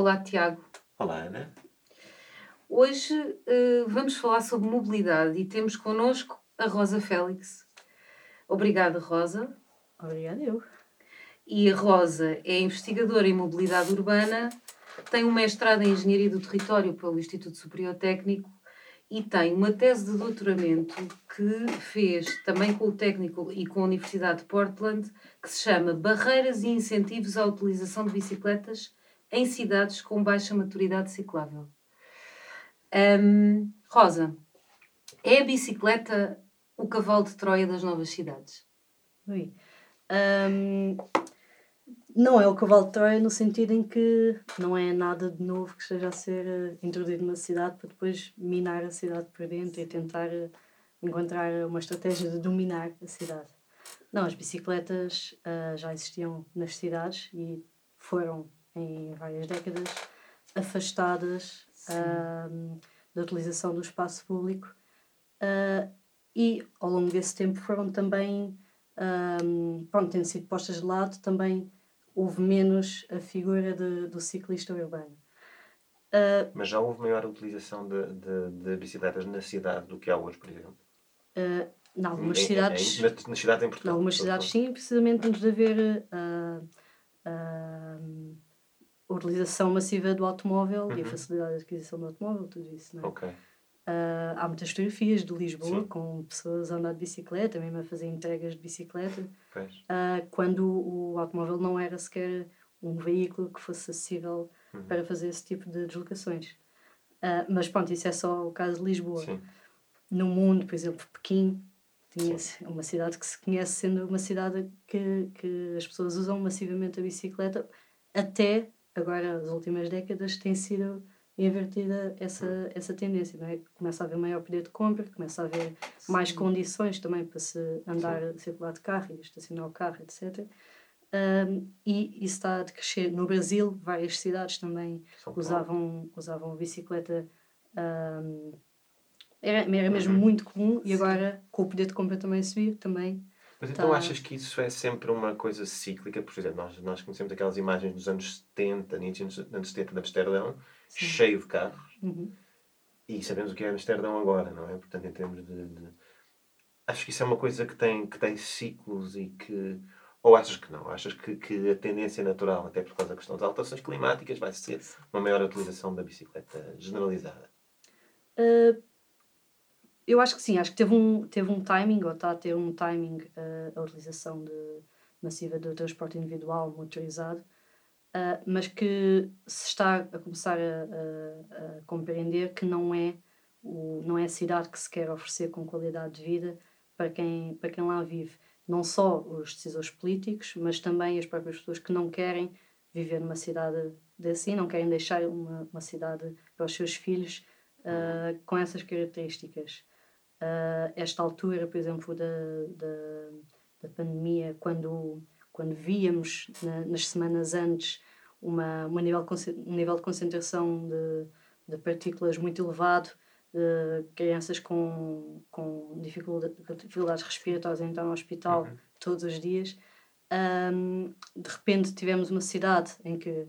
Olá, Tiago. Olá, Ana. Hoje uh, vamos falar sobre mobilidade e temos connosco a Rosa Félix. Obrigada, Rosa. Obrigada, eu. E a Rosa é investigadora em mobilidade urbana, tem um mestrado em Engenharia do Território pelo Instituto Superior Técnico e tem uma tese de doutoramento que fez também com o técnico e com a Universidade de Portland, que se chama Barreiras e Incentivos à Utilização de Bicicletas em Cidades com Baixa Maturidade Ciclável. Um, Rosa, é a bicicleta o cavalo de Troia das novas cidades? Ui. Um, não é o cavalo de Troia no sentido em que não é nada de novo que esteja a ser uh, introduzido numa cidade para depois minar a cidade por dentro e tentar uh, encontrar uma estratégia de dominar a cidade. Não, as bicicletas uh, já existiam nas cidades e foram, em várias décadas, afastadas da utilização do espaço público e, ao longo desse tempo, foram também, um, pronto, tendo sido postas de lado, também houve menos a figura de, do ciclista urbano. Uh, Mas já houve maior utilização de, de, de, bicicletas na cidade do que há hoje, por exemplo? Uh, em algumas em, cidades. Em, nas, nas cidades em Portugal. Em algumas cidades, sim, precisamente antes de haver uh, uh, a utilização massiva do automóvel uhum. e a uhum. facilidade de aquisição do automóvel, tudo isso, não é? Ok. Uh, há muitas fotografias de Lisboa Sim. com pessoas a andar de bicicleta, mesmo a fazer entregas de bicicleta, uh, quando o automóvel não era sequer um veículo que fosse acessível uhum. para fazer esse tipo de deslocações. Uh, mas pronto, isso é só o caso de Lisboa. Sim. No mundo, por exemplo, Pequim tinha uma cidade que se conhece sendo uma cidade que, que as pessoas usam massivamente a bicicleta, até agora, as últimas décadas, tem sido invertida essa, essa tendência, não é? Começa a haver maior poder de compra, começa a haver Sim. mais condições também para se andar, Sim. circular de carro e estacionar o carro, etc. Um, e isso está a crescer. No Brasil, várias cidades também usavam, usavam bicicleta. Um, era, era mesmo uhum. muito comum e agora, com o poder de compra também subir, também mas então tá. achas que isso é sempre uma coisa cíclica? Por exemplo, nós, nós conhecemos aquelas imagens dos anos 70, início dos anos 70 de Amsterdão, Sim. cheio de carros. Uhum. E sabemos o que é Amsterdão agora, não é? Portanto, em termos de, de, Acho que isso é uma coisa que tem, que tem ciclos e que. Ou achas que não? Achas que, que a tendência natural, até por causa da questão das alterações climáticas, vai ser uma maior utilização da bicicleta generalizada? Uh, eu acho que sim, acho que teve um, teve um timing, ou está a ter um timing uh, a utilização de, massiva do transporte individual motorizado, uh, mas que se está a começar a, a, a, compreender que não é, o, não é a cidade que se quer oferecer com qualidade de vida para quem, para quem lá vive. Não só os decisores políticos, mas também as próprias pessoas que não querem viver numa cidade assim, não querem deixar uma, uma cidade para os seus filhos uh, com essas características uh, esta altura, por exemplo, da, da, da pandemia, quando, quando víamos na, nas semanas antes uma, uma nível, um nível de concentração de, de partículas muito elevado, de crianças com, com dificuldade, dificuldades respiratórias entrar no hospital uhum. todos os dias. Um, de repente tivemos uma cidade em que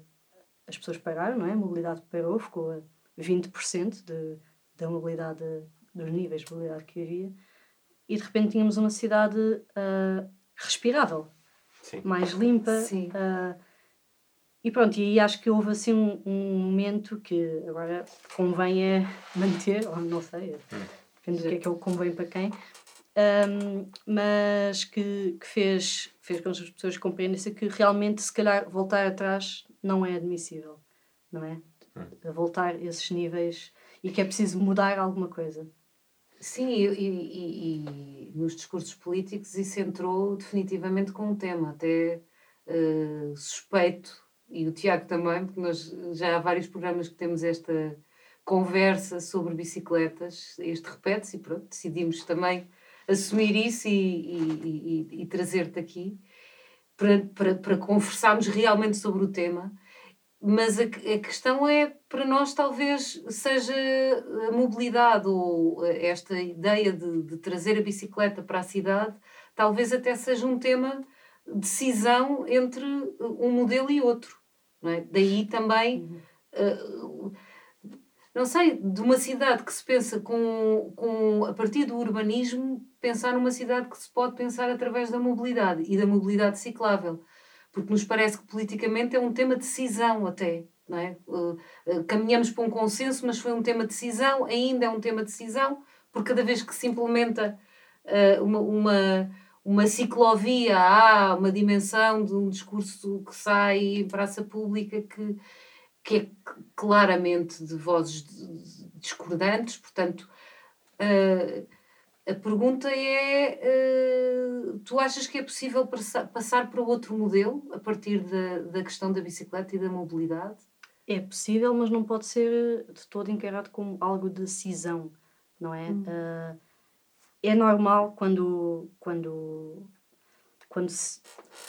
as pessoas pararam, não é? A mobilidade parou, ficou a 20% de, da mobilidade dos níveis de mobilidade que havia, e de repente tínhamos uma cidade uh, respirável, Sim. mais limpa. Uh, e pronto, e acho que houve assim um, um, momento que agora convém é manter, ou não sei, hum. depende do que é que ele convém para quem, um, mas que, que fez, fez com que as pessoas compreendessem que realmente, se calhar, voltar atrás não é admissível, não é? Hum. Voltar a esses níveis e que é preciso mudar alguma coisa. Sim, e, e, e, nos discursos políticos isso entrou definitivamente com um tema, até uh, suspeito, e o Tiago também, porque nós já há vários programas que temos esta conversa sobre bicicletas, este repete-se e pronto, decidimos também assumir isso e, e trazer-te aqui para, para, para conversarmos realmente sobre o tema mas a, a, questão é, para nós, talvez seja a mobilidade ou esta ideia de, de, trazer a bicicleta para a cidade, talvez até seja um tema de decisão entre um modelo e outro. Não é? Daí também Uh, não sei, de uma cidade que se pensa com, com, a partir do urbanismo, pensar numa cidade que se pode pensar através da mobilidade e da mobilidade ciclável. Porque nos parece que politicamente é um tema de decisão até. Não é? Uh, uh, caminhamos para um consenso, mas foi um tema de decisão, ainda é um tema de decisão, porque cada vez que se implementa uh, uma, uma, uma ciclovia, há uma dimensão de um discurso que sai em praça pública que que é claramente de vozes discordantes, portanto, uh, a pergunta é: uh, tu achas que é possível passar para outro modelo a partir da, da questão da bicicleta e da mobilidade? É possível, mas não pode ser de todo encarado como algo de cisão, não é? Hum. Uh, é normal quando, quando, quando, se,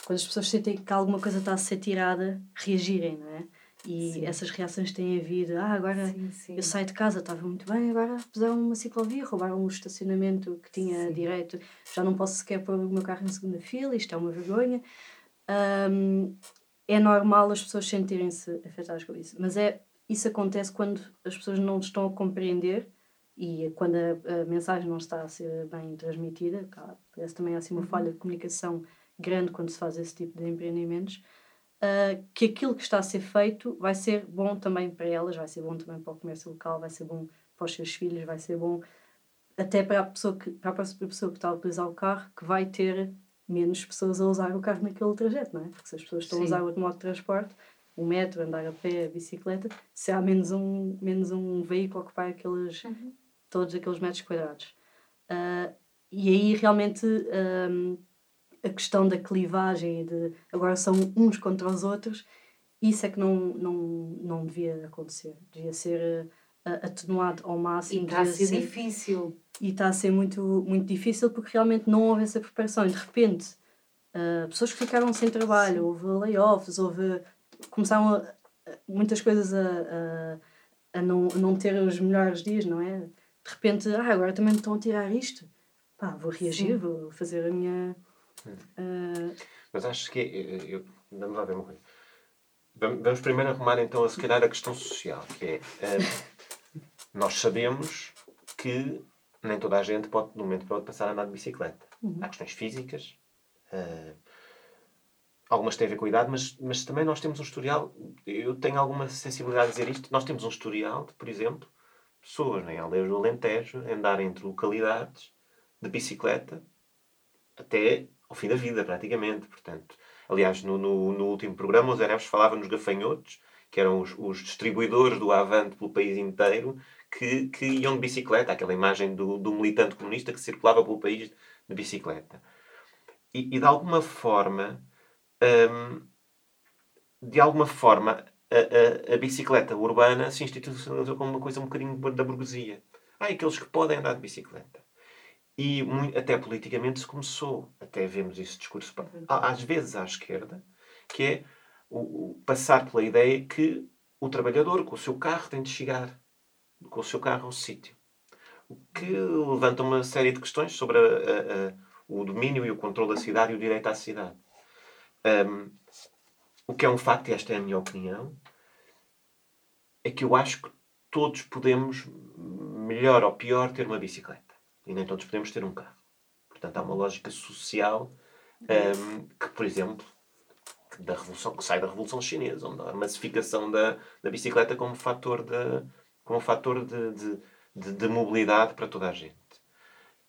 quando as pessoas sentem que alguma coisa está a ser tirada, reagirem, não é? E sim. essas reações têm havido. Ah, agora sim, sim. eu saio de casa, estava muito bem, agora puseram uma ciclovia, roubaram um estacionamento que tinha direito, já não posso sequer pôr o meu carro na segunda fila, isto é uma vergonha. Um, é normal as pessoas sentirem-se afetadas com isso, mas é, isso acontece quando as pessoas não estão a compreender e quando a, a mensagem não está a ser bem transmitida. Parece também assim uma uhum. falha de comunicação grande quando se faz esse tipo de empreendimentos uh, que aquilo que está a ser feito vai ser bom também para elas, vai ser bom também para o comércio local, vai ser bom para os seus filhos, vai ser bom até para a pessoa que, para a próxima pessoa que está a utilizar o carro, que vai ter menos pessoas a usar o carro naquele trajeto, não é? Porque se as pessoas estão Sim. a usar outro modo de transporte, o metro, andar a pé, a bicicleta, se há menos um, menos um veículo a ocupar aqueles, uhum. todos aqueles metros quadrados. Uh, e aí realmente um, a questão da clivagem de agora são uns contra os outros, isso é que não, não, não devia acontecer. Devia ser uh, atenuado ao máximo. E está a ser, ser, difícil. E está a ser muito, muito difícil porque realmente não houve essa preparação. E de repente, uh, pessoas que ficaram sem trabalho, Sim. houve layoffs, houve. começaram a, muitas coisas a, a, a, não, a não ter os melhores dias, não é? De repente, ah, agora também me estão a tirar isto. Pá, vou reagir, Sim. vou fazer a minha Uh... Mas acho que. Eu, eu, vamos lá ver uma coisa. Vamos primeiro arrumar então, se calhar, a questão social, que é. Uh, nós sabemos que nem toda a gente pode, de um momento para outro, passar a andar de bicicleta. Uhum. Há questões físicas. Uh, algumas têm a ver com a idade, mas, mas também nós temos um historial. Eu tenho alguma sensibilidade a dizer isto. Nós temos um historial de, por exemplo, pessoas em aldeias do Alentejo andarem entre localidades de bicicleta até ao fim da vida, praticamente. Portanto, aliás, no, no, no último programa, o Zé Neves falava nos gafanhotos, que eram os, os distribuidores do Avante pelo país inteiro, que, que iam de bicicleta, aquela imagem do, do militante comunista que circulava pelo país de bicicleta. E, e de alguma forma, hum, de alguma forma, a, a, a, bicicleta urbana se institucionalizou como uma coisa um bocadinho da burguesia. Há aqueles que podem andar de bicicleta. E até politicamente se começou, até vemos esse discurso, às vezes à esquerda, que é o, o passar pela ideia que o trabalhador com o seu carro tem de chegar com o seu carro ao sítio. O que levanta uma série de questões sobre a, a, a, o domínio e o controle da cidade e o direito à cidade. Um, o que é um facto, e esta é a minha opinião, é que eu acho que todos podemos, melhor ou pior, ter uma bicicleta. E nem todos podemos ter um carro. Portanto, há uma lógica social um, que, por exemplo, da revolução, que sai da Revolução Chinesa, onde há a massificação da, da bicicleta como fator, de, como fator de, de, de, de mobilidade para toda a gente.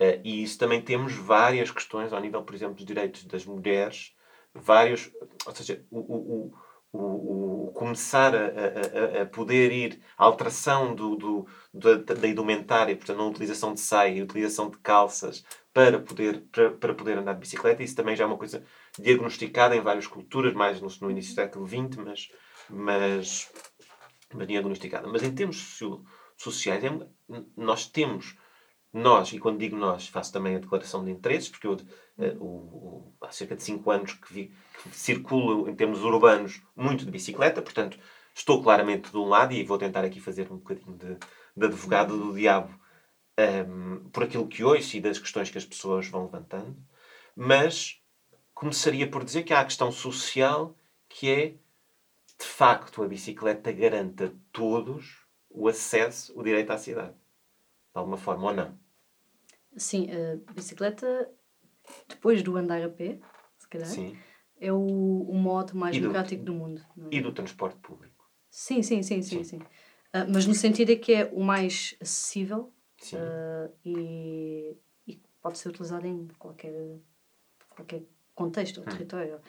Uh, e isso também temos várias questões ao nível, por exemplo, dos direitos das mulheres, vários, ou seja, o, o, o, o começar a, a, a, poder ir, a alteração do, do, da, da indumentária, portanto, a utilização de saia, a utilização de calças para poder, para, para poder andar de bicicleta, isso também já é uma coisa diagnosticada em várias culturas, mais no, no início do século XX, mas, mas, mas diagnosticada. Mas em termos sociais, é, nós temos nós, e quando digo nós, faço também a declaração de interesses, porque eu o, o, há cerca de 5 anos que, vi, que circulo em termos urbanos muito de bicicleta, portanto estou claramente de um lado e vou tentar aqui fazer um bocadinho de, de advogado do diabo um, ehm, por aquilo que ouço e das questões que as pessoas vão levantando, mas começaria por dizer que há a questão social que é de facto a bicicleta garante a todos o acesso, o direito à cidade. De alguma forma, ou não? Sim, a bicicleta, depois do andar a pé, se calhar, Sim. é o, o modo mais democrático do, do mundo. É? E do transporte público. Sim, sim, sim, sim. sim. sim. Uh, mas no sentido é que é o mais acessível uh, e, e, pode ser utilizado em qualquer, qualquer contexto ou hum. território.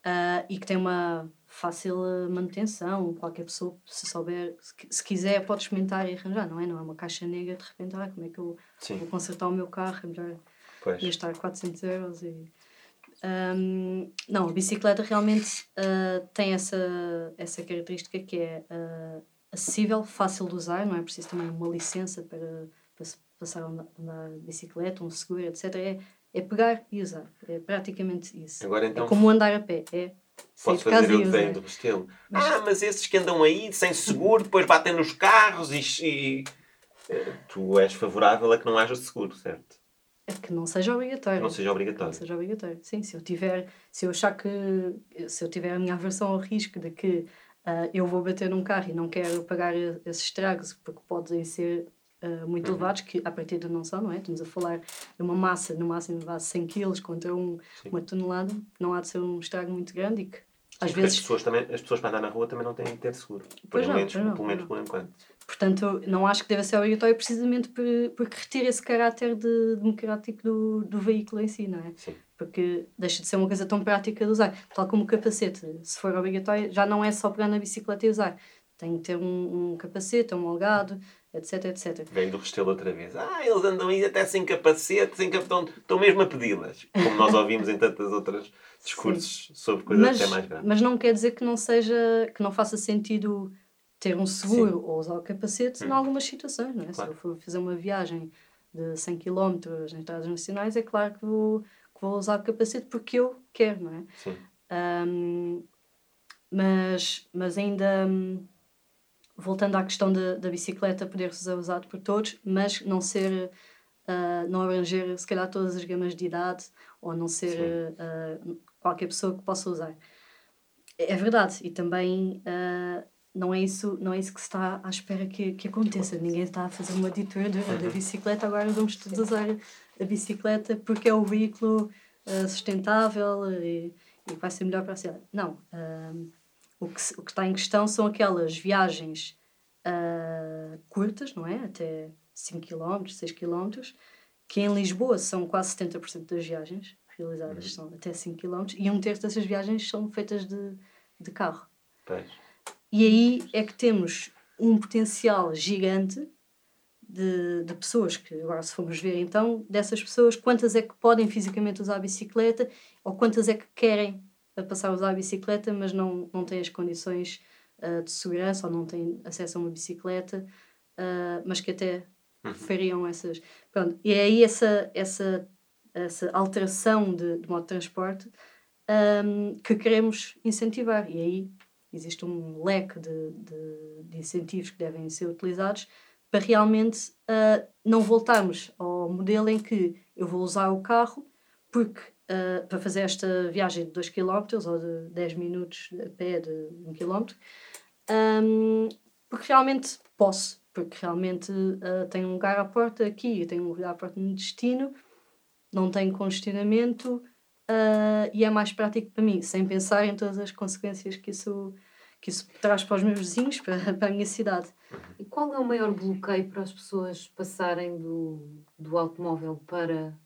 Uh, e que tem uma fácil manutenção. Qualquer pessoa, se souber, se, se, quiser, pode experimentar e arranjar, não é? Não é uma caixa negra de repente, ah, como é que eu Sim. vou consertar o meu carro, melhor gastar 400 euros e. Um, não, a bicicleta realmente uh, tem essa, essa característica que é uh, acessível, fácil de usar, não é preciso também uma licença para, para passar a andar de bicicleta, um seguro, etc. É, é pegar e usar. É praticamente isso. Agora, então, é como andar a pé. É Posso fazer eu que venho do Restelo. Mas... Ah, mas esses que andam aí sem seguro, depois batem nos carros e, e... Eh, tu és favorável a que não haja seguro, certo? É que não seja obrigatório. Não seja obrigatório. Não seja obrigatório. Sim, se eu tiver, se eu achar que, se eu tiver a minha aversão ao risco de que uh, eu vou bater num carro e não quero pagar esses estragos, porque podem ser uh, muito uhum. elevados, que a partir de não são, não é? Estamos a falar de uma massa, no máximo de 100 kg contra um, uma tonelada, não há de ser um estrago muito grande e que às vezes... As pessoas, também, as pessoas para andar na rua também não têm que ter seguro. Pois pelo, não, menos, não, pelo menos por enquanto. Portanto, não acho que deva ser obrigatório precisamente por, porque retira esse caráter de democrático do, do veículo em si, não é? Sim. Porque deixa de ser uma coisa tão prática de usar. Tal como o capacete, se for obrigatório, já não é só pegar na bicicleta e usar. Tem que ter um, um capacete, um etc, etc. Vem do Restelo outra vez. Ah, eles andam aí até sem capacete, sem capitão. Estão mesmo a pedi-las. Como nós ouvimos em tantas outras discursos Sim. sobre coisas mas, até mais graves. Mas não quer dizer que não seja, que não faça sentido ter um seguro Sim. ou usar o capacete hum. em algumas situações, não é? Claro. Se eu for fazer uma viagem de 100 km em estradas nacionais, é claro que vou, que vou usar o capacete porque eu quero, não é? Sim. Um, mas, mas ainda voltando à questão da, da bicicleta poder ser usado por todos, mas não ser uh, não abranger se calhar todas as gamas de idade ou não ser uh, qualquer pessoa que possa usar. É verdade, e também uh, não, é isso, não é isso que se está à espera que, que aconteça. Ninguém está a fazer uma ditadura da uhum. bicicleta, agora vamos todos usar a bicicleta porque é o veículo uh, sustentável e, e vai ser melhor para a cidade. Não. Uh, o, que, o que está em questão são aquelas viagens curtas, não é? Até 5 km, 6 km, que em Lisboa são quase 70% das viagens realizadas uhum. são até 5 km, e um terço dessas viagens são feitas de, de carro. Pois. E aí é que temos um potencial gigante de, de pessoas que, agora se formos ver então, dessas pessoas, quantas é que podem fisicamente usar a bicicleta ou quantas é que querem passar a usar a bicicleta, mas não, não têm as condições uh, de segurança ou não têm acesso a uma bicicleta, uh, mas que até uhum. fariam essas. Pronto, e é aí essa, essa essa alteração de, de modo de transporte um, que queremos incentivar. E aí existe um leque de, de, de incentivos que devem ser utilizados para realmente uh, não voltarmos ao modelo em que eu vou usar o carro porque uh, para fazer esta viagem de 2 km ou de 10 minutos a pé de 1 km, um, porque realmente posso, porque realmente uh, tenho um lugar à porta aqui, tenho um lugar à porta no destino não tem congestionamento uh, e é mais prático para mim, sem pensar em todas as consequências que isso, que isso traz para os meus vizinhos, para, para a minha cidade. E qual é o maior bloqueio para as pessoas passarem do, do automóvel para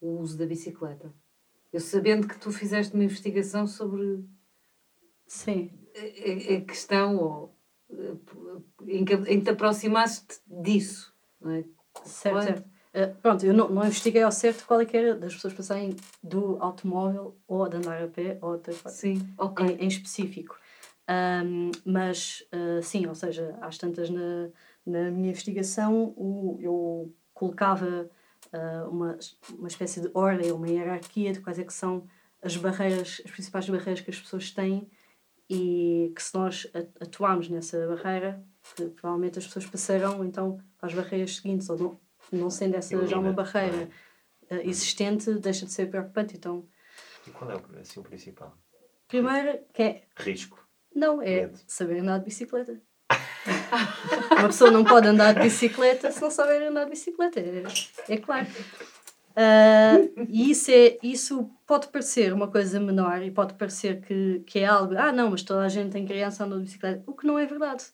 o uso da bicicleta? Eu sabendo que tu fizeste uma investigação sobre Sim. A, a questão ou em que, em que te aproximaste disso, não é? Certo, certo. Uh, pronto, eu não, não investiguei ao certo qual é que era das pessoas passarem do automóvel ou de andar a pé ou de, sim, okay. em, em específico. Um, mas uh, sim, ou seja, às tantas na, na minha investigação o, eu colocava uh, uma, uma espécie de ordem, uma hierarquia de quais é que são as barreiras, as principais barreiras que as pessoas têm e que se nós atuarmos nessa barreira, provavelmente as pessoas passarão então às barreiras seguintes ou não, não sendo essa já uma barreira uh, existente, deixa de ser preocupante. Então, e qual é o assim, principal? Primeiro, que é. Risco. Não, é saber andar de bicicleta. Uma pessoa não pode andar de bicicleta se não souber andar de bicicleta, é, é claro. Uh, e isso, é, isso pode parecer uma coisa menor e pode parecer que, que é algo, ah, não, mas toda a gente tem criança andando de bicicleta, o que não é verdade.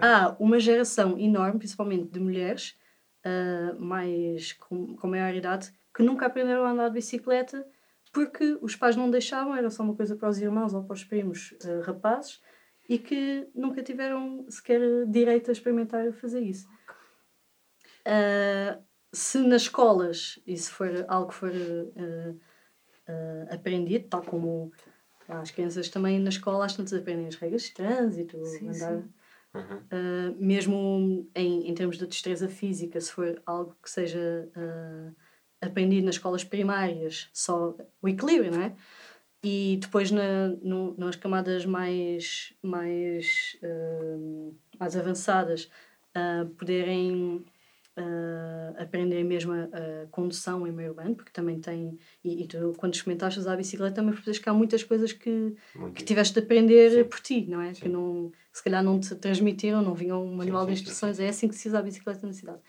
Há uma geração enorme, principalmente de mulheres, uh, mais com, com maior idade, que nunca aprenderam a andar de bicicleta porque os pais não deixavam, era só uma coisa para os irmãos ou para os primos uh, rapazes e que nunca tiveram sequer direito a experimentar fazer isso. Uh, se nas escolas isso for algo que for uh, aprendido, tal como as crianças também na escola às tantas aprendem as regras de trânsito, sim, andar. Sim. Uhum. mesmo em, em termos de destreza física, se for algo que seja aprendido nas escolas primárias, só o equilíbrio, não é? E depois na, no, nas camadas mais, mais, uh, mais avançadas, uh, poderem uh, aprender mesmo a, a, condução em meio urbano, porque também tem. E, e tu, quando experimentaste usar a bicicleta, também percebes que há muitas coisas que, que tiveste de aprender sim. por ti, não é? Sim. Que não, se calhar não te transmitiram, não vinham um manual sim, de instruções. É assim que se usa a bicicleta na cidade.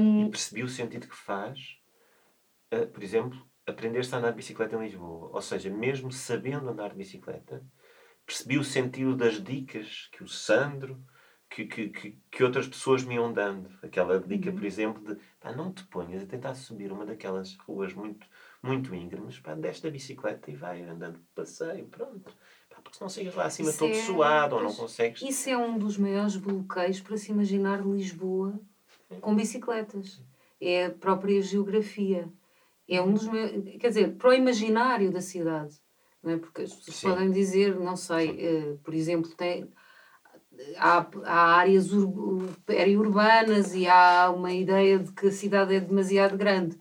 Um, e percebi o sentido que faz uh, por exemplo, aprender-se a andar de bicicleta em Lisboa. Ou seja, mesmo sabendo andar de bicicleta, percebi o sentido das dicas que o Sandro, que, que, que, que outras pessoas me iam dando. Aquela dica, uhum. por exemplo, de pá, não te ponhas a tentar subir uma daquelas ruas muito, muito íngremes, pá, desce da bicicleta e vai andando de passeio, pronto. Porque senão chegas lá acima isso todo é... suado ou não consegues. Isso é um dos maiores bloqueios para se imaginar Lisboa com bicicletas. É a própria geografia é um dos meus. Quer dizer, para o imaginário da cidade. Não é? Porque as pessoas Sim. podem dizer, não sei, uh, por exemplo, tem, há, há áreas periurbanas e há uma ideia de que a cidade é demasiado grande.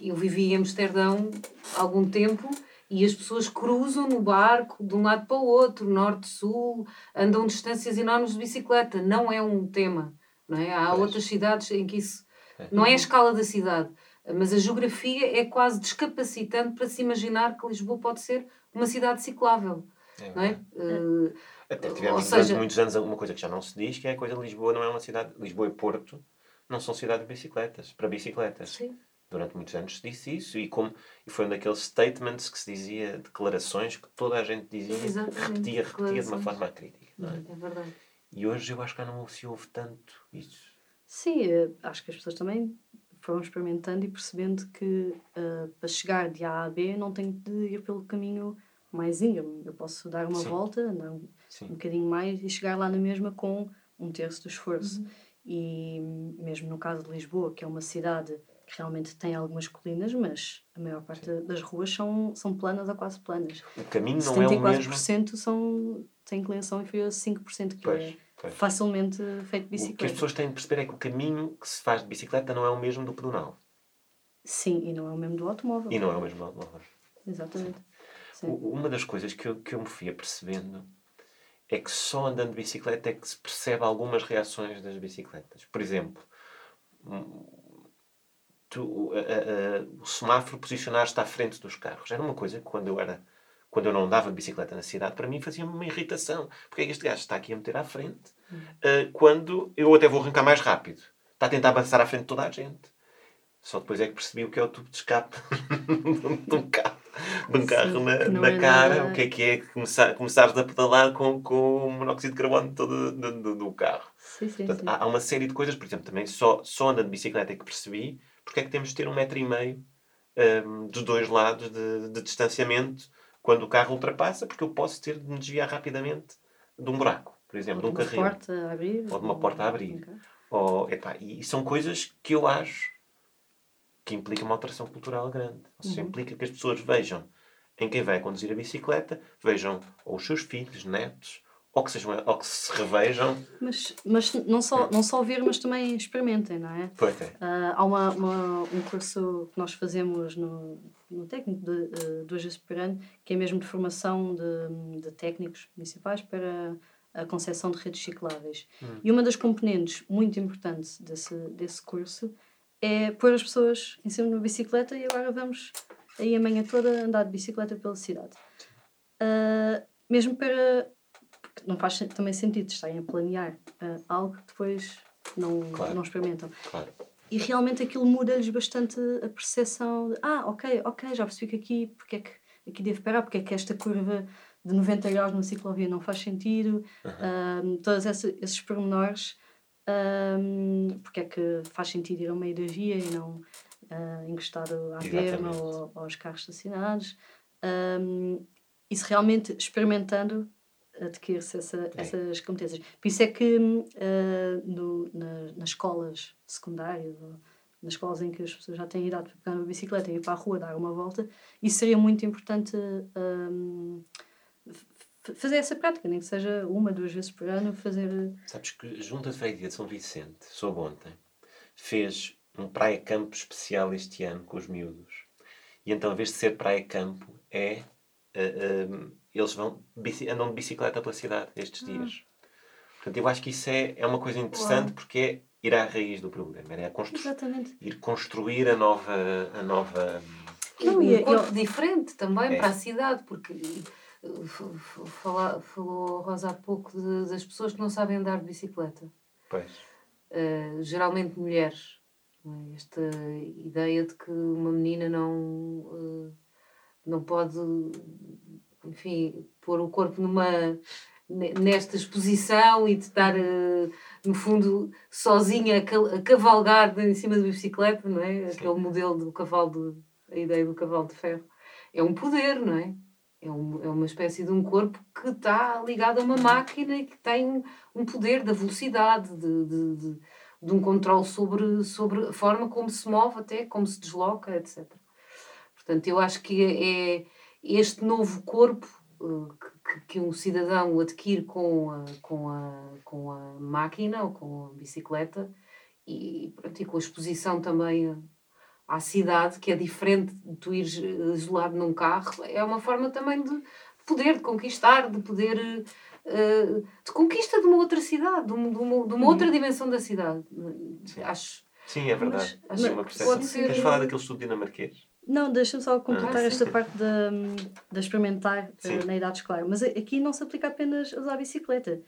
Eu vivi em Amsterdão há algum tempo e as pessoas cruzam no barco de um lado para o outro, norte-sul, andam distâncias enormes de bicicleta. Não é um tema. Não é? Há pois. outras cidades em que isso é. não é a escala da cidade. Mas a geografia é quase descapacitante para se imaginar que Lisboa pode ser uma cidade ciclável. É, não é? Uh, Até tivemos seja, durante muitos anos alguma coisa que já não se diz, que é a coisa de Lisboa não é uma cidade. Lisboa e Porto não são cidades de bicicletas, para bicicletas. Sim. Durante muitos anos se disse isso e, como, e foi um daqueles statements que se dizia, declarações que toda a gente dizia, Exatamente. repetia, repetia de uma forma crítica. Não é? é verdade. E hoje eu acho que já não se ouve tanto isso. Sim, eh, acho que as pessoas também foram experimentando e percebendo que uh, para chegar de A a B não tenho de ir pelo caminho mais íngreme. Eu posso dar uma Sim. volta, andar um, um bocadinho mais e chegar lá na mesma com um terço do esforço. Uhum. E mesmo no caso de Lisboa, que é uma cidade que realmente tem algumas colinas, mas a maior parte Sim. das ruas são, são planas ou quase planas. O caminho não é o mesmo. 74% são, têm inclinação inferior a 5%, que pois. é Pois. facilmente feito de bicicleta. O que as pessoas têm de perceber é que o caminho que se faz de bicicleta não é o mesmo do pedonal. Sim, e não é o mesmo do automóvel. E não é o mesmo do automóvel. Exatamente. Sim. Uma das coisas que eu, que eu me fui apercebendo é que só andando de bicicleta é que se percebe algumas reações das bicicletas. Por exemplo, tu, a, a, o semáforo posicionar-se à frente dos carros. Era uma coisa que quando eu era quando eu não andava de bicicleta na cidade, para mim fazia-me uma irritação. Porque é que este gajo está aqui a meter à frente uh, quando eu até vou arrancar mais rápido? Está a tentar avançar à frente de toda a gente. Só depois é que percebi o que é o tubo de escape de um carro, de um carro Sim, na, na é cara. Nada... O que é que é começar, começares a pedalar com, com o monóxido de carbono todo do, do, do carro. Sim, sim, Portanto, há, há, uma série de coisas, por exemplo, também só, só andando de bicicleta é que percebi porque é que temos de ter um metro e meio um, dos dois lados de, de distanciamento quando o carro ultrapassa, porque eu posso ter de me desviar rapidamente de um buraco, por exemplo, ou de um carrinho. Porta a abrir, ou de uma porta a abrir. Okay. Ou, epá, e são coisas que eu acho que implicam uma alteração cultural grande. Ou seja, uhum. implica que as pessoas vejam em quem vai conduzir a bicicleta, vejam ou os seus filhos, netos, ou que, sejam, ou que se revejam. Mas, mas não, só, não só ver, mas também experimentem, não é? Pois é. Uh, há uma, uma, um curso que nós fazemos no, no técnico de, uh, duas vezes por ano, que é mesmo de formação de, de técnicos municipais para a concepção de redes cicláveis. Hum. E uma das componentes muito importantes desse, desse curso é pôr as pessoas em cima de uma bicicleta e agora vamos aí a manhã toda andar de bicicleta pela cidade. Uh, mesmo para não faz também sentido estarem a planear uh, algo que depois não, claro. não experimentam. Claro. E realmente aquilo muda-lhes bastante a percepção de, ah, ok, ok, já percebi que aqui, porque é que aqui devo parar, porque é que esta curva de 90 graus numa ciclovia não faz sentido, uhum. um, todos esses, esses pormenores, um, porque é que faz sentido ir ao meio da via e não uh, encostado à berma ou, ou aos carros estacionados. Um, isso realmente experimentando adquire-se essa, é. essas competências. Por isso é que uh, no, na, nas escolas secundárias, nas escolas em que as pessoas já têm idade para pegar uma bicicleta e ir para a rua dar uma volta, isso seria muito importante um, fazer essa prática, nem que seja uma, duas vezes por ano, fazer... Sabes que Junta de Freguesia de São Vicente, soube ontem, fez um praia-campo especial este ano com os miúdos. E então, em vez de ser praia-campo, é... Uh, uh, eles vão, andam de bicicleta pela cidade estes ah. dias. Portanto, eu acho que isso é, é uma coisa interessante Uau. porque é ir à raiz do problema. É constru Exatamente. ir construir a nova... A nova Não, e um corpo diferente também é. para a cidade, porque Fala, falou Rosa há pouco de, das pessoas que não sabem andar de bicicleta. Pois. Uh, geralmente mulheres. É? Esta ideia de que uma menina não, uh, não pode, enfim, pôr o corpo numa nesta exposição e de estar, uh, no fundo, sozinha a cavalgar em cima da bicicleta, não é? Sim. Aquele modelo do cavalo, de, a ideia do cavalo de ferro. É um poder, não é? É, um, é uma espécie de um corpo que está ligado a uma máquina e que tem um poder da velocidade, de, de, de, de, um controle sobre, sobre a forma como se move, até como se desloca, etc. Portanto, eu acho que é, é este novo corpo uh, que, que, um cidadão adquire com a, com, a, com a máquina ou com a bicicleta e, pronto, e com a exposição também à cidade, que é diferente de tu ires eh, isolado num carro, é uma forma também de poder, de conquistar, de poder. Uh, de conquista de uma outra cidade, de uma, de uma, uma outra uhum. dimensão da cidade. Sim. Acho. Sim, é verdade. Mas, acho uma percepção. Ser... Queres falar daquele estudo dinamarquês? Não, deixa-me só completar ah, esta parte da, da experimentar uh, na idade escolar. Mas aqui não se aplica apenas a usar a bicicleta.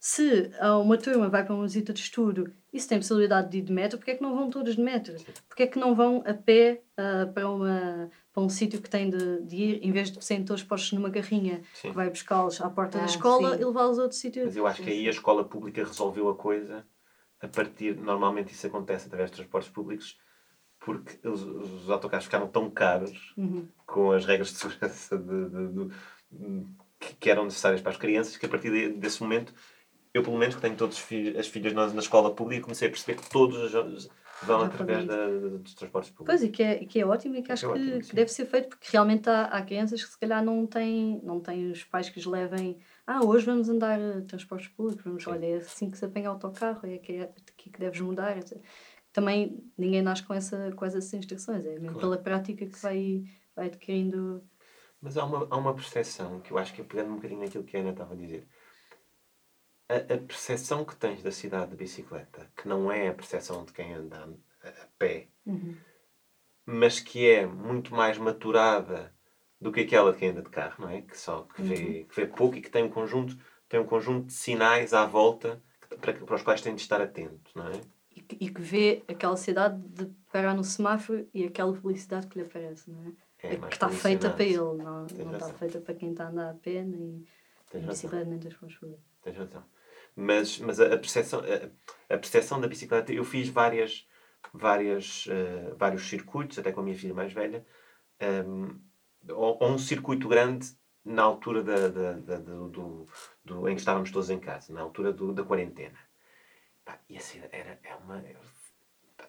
Se uma turma vai para uma visita de estudo e se tem possibilidade de ir de metro, porque é que não vão todos de metro? Porque é que não vão a pé uh, para, uma, para um sítio que têm de, de, ir, em vez de serem todos postos numa carrinha sim. que vai buscá-los à porta ah, da escola sim. e levá-los a outro sítio? Mas eu acho que aí a escola pública resolveu a coisa a partir. Normalmente isso acontece através de transportes públicos porque os, os autocarros ficaram tão caros uhum. com as regras de segurança de, de, de, que eram necessárias para as crianças que a partir desse momento eu pelo menos que tenho todos as filhas na, na escola pública comecei a perceber que todos vão através da, dos transportes públicos. Pois, e que é, que é ótimo e que é acho é que, ótimo, que deve ser feito porque realmente há, há crianças que se calhar não têm, não têm os pais que os levem ah, hoje vamos andar transportes públicos, vamos, olha, é assim que se apanha autocarro, é aqui, é aqui que deves mudar. Etc. Também ninguém nasce com, essa, com essas instruções, é mesmo claro. pela prática que vai, vai adquirindo. Mas há uma, há uma percepção que eu acho que é pegando um bocadinho naquilo que a Ana estava a dizer a, a percepção que tens da cidade de bicicleta, que não é a percepção de quem anda a, a pé, uhum. mas que é muito mais maturada do que aquela de quem anda de carro, não é? Que só que vê, uhum. que vê pouco e que tem um conjunto, tem um conjunto de sinais à volta para, para os quais tem de estar atento, não é? E que, vê aquela cidade de parar no semáforo e aquela publicidade que lhe aparece, não é? É, que está feita para ele, não, não está feita para quem está a andar a pé, nem, nem bicicleta, nem transportes Tens razão. Mas, mas a, percepção, a, a percepção da bicicleta, eu fiz várias, várias, uh, vários circuitos, até com a minha filha mais velha, um, ehm, ou, ou um circuito grande na altura da, da, da, do, do, do, em que estávamos todos em casa, na altura do, da quarentena. Pá, e assim, era, é uma,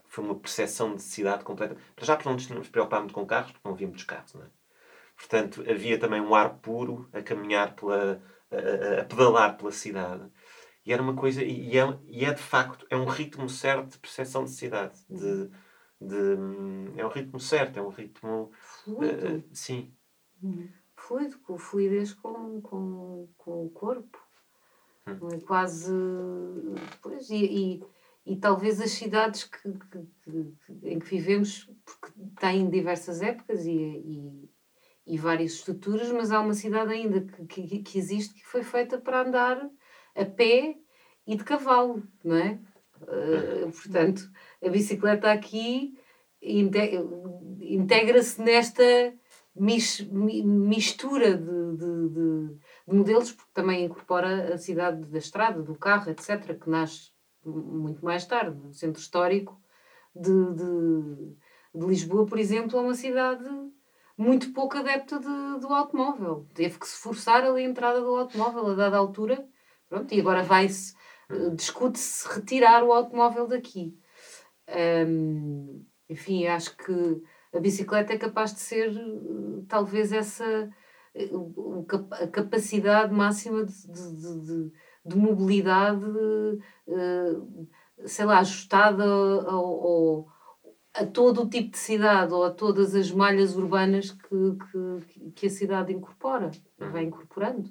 foi uma percepção de cidade completa. Já porque não nos tínhamos preocupado muito com carros, porque não víamos dos carros, não é? Portanto, havia também um ar puro a caminhar pela. a, a pedalar pela cidade. E era uma coisa, e é, e é de facto, é um ritmo certo de percepção de cidade. De, de, é um ritmo certo, é um ritmo. Fluido. Uh, sim. Uhum. Fluido, com fluidez com, com, com o corpo. Hum. É quase. Pois, e, e, e, talvez as cidades que, que, que, em que vivemos, porque têm diversas épocas e, e, e várias estruturas, mas há uma cidade ainda que, que, que existe que foi feita para andar a pé e de cavalo, não é? Uh, portanto, a bicicleta aqui integra-se nesta mistura de, de, de, modelos, porque também incorpora a cidade da estrada, do carro, etc., que nasce muito mais tarde. O centro histórico de, de, de Lisboa, por exemplo, é uma cidade muito pouco adepta do automóvel. Teve que se forçar ali a entrada do automóvel a dada altura. Pronto, e agora vai-se, eh, discute-se retirar o automóvel daqui. Um, enfim, acho que a bicicleta é capaz de ser eh, talvez essa a capacidade máxima de, de, de, de mobilidade, eh, sei lá, ajustada ao, ao, a todo o tipo de cidade ou a todas as malhas urbanas que, que, que a cidade incorpora, vai incorporando.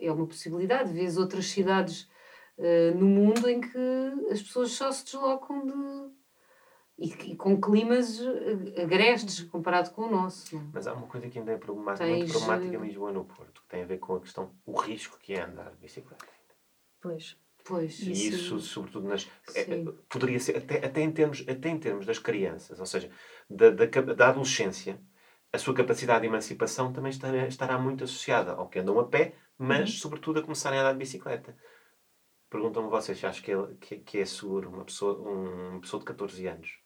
É uma possibilidade. Vês outras cidades uh, no mundo em que as pessoas só se deslocam de e, e, com climas eh, agrestes comparado com o nosso. É? Mas há uma coisa que ainda é problemática, Tens... muito problemática em Lisboa no Porto, que tem a ver com a questão, o risco que é andar de bicicleta. Pois. Pois. E isso, isso sobretudo, nas, é, poderia ser, até, até, em termos, até em termos das crianças, ou seja, da, da, da adolescência, a sua capacidade de emancipação também estará, estará muito associada ao que andam a pé, mas, uhum. sobretudo, a começarem a andar de bicicleta. Perguntam-me vocês se acham que é, que, que é seguro uma pessoa, um, uma pessoa de 14 anos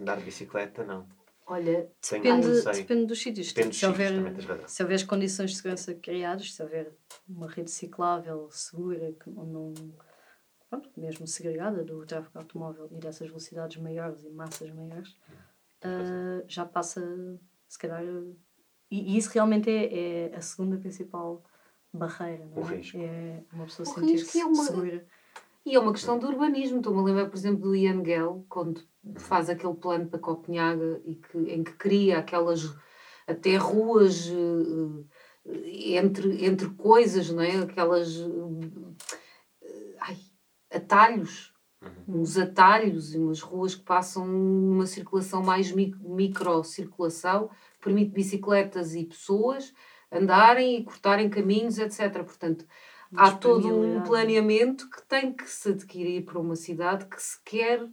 Andar de bicicleta, não. Olha, depende, depende dos sítios. Depende dos se, houver, se houver as condições de segurança criadas, se houver uma rede ciclável segura, que não, pronto, mesmo segregada do tráfego automóvel e dessas velocidades maiores e massas maiores, uh, já passa, se calhar. E, e isso realmente é, é, a segunda principal barreira, não é? O risco. É uma pessoa sentir-se é uma... segura. E é uma questão de urbanismo. Estou-me a lembrar, por exemplo, do Ian Gell, quando faz aquele plano para Copenhaga e que, em que cria aquelas até ruas uh, entre, entre coisas, não é? Aquelas uh, ai, atalhos, uhum. uns atalhos e umas ruas que passam numa circulação mais micro circulação, que permite bicicletas e pessoas andarem e cortarem caminhos, etc. Portanto, há todo um planeamento que tem que se adquirir para uma cidade que se quer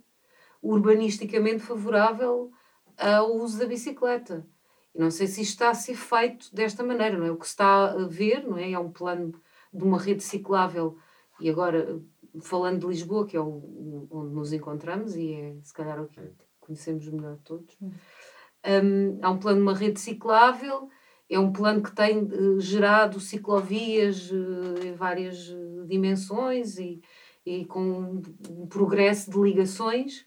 urbanisticamente favorável ao uso da bicicleta. E não sei se isto está a ser feito desta maneira, não é? O que se está a ver, não é? É um plano de uma rede ciclável e agora falando de Lisboa, que é o, onde nos encontramos e é se calhar o que conhecemos melhor todos, um, há um plano de uma rede ciclável, é um plano que tem uh, gerado ciclovias uh, em várias uh, dimensões e, e com um progresso de ligações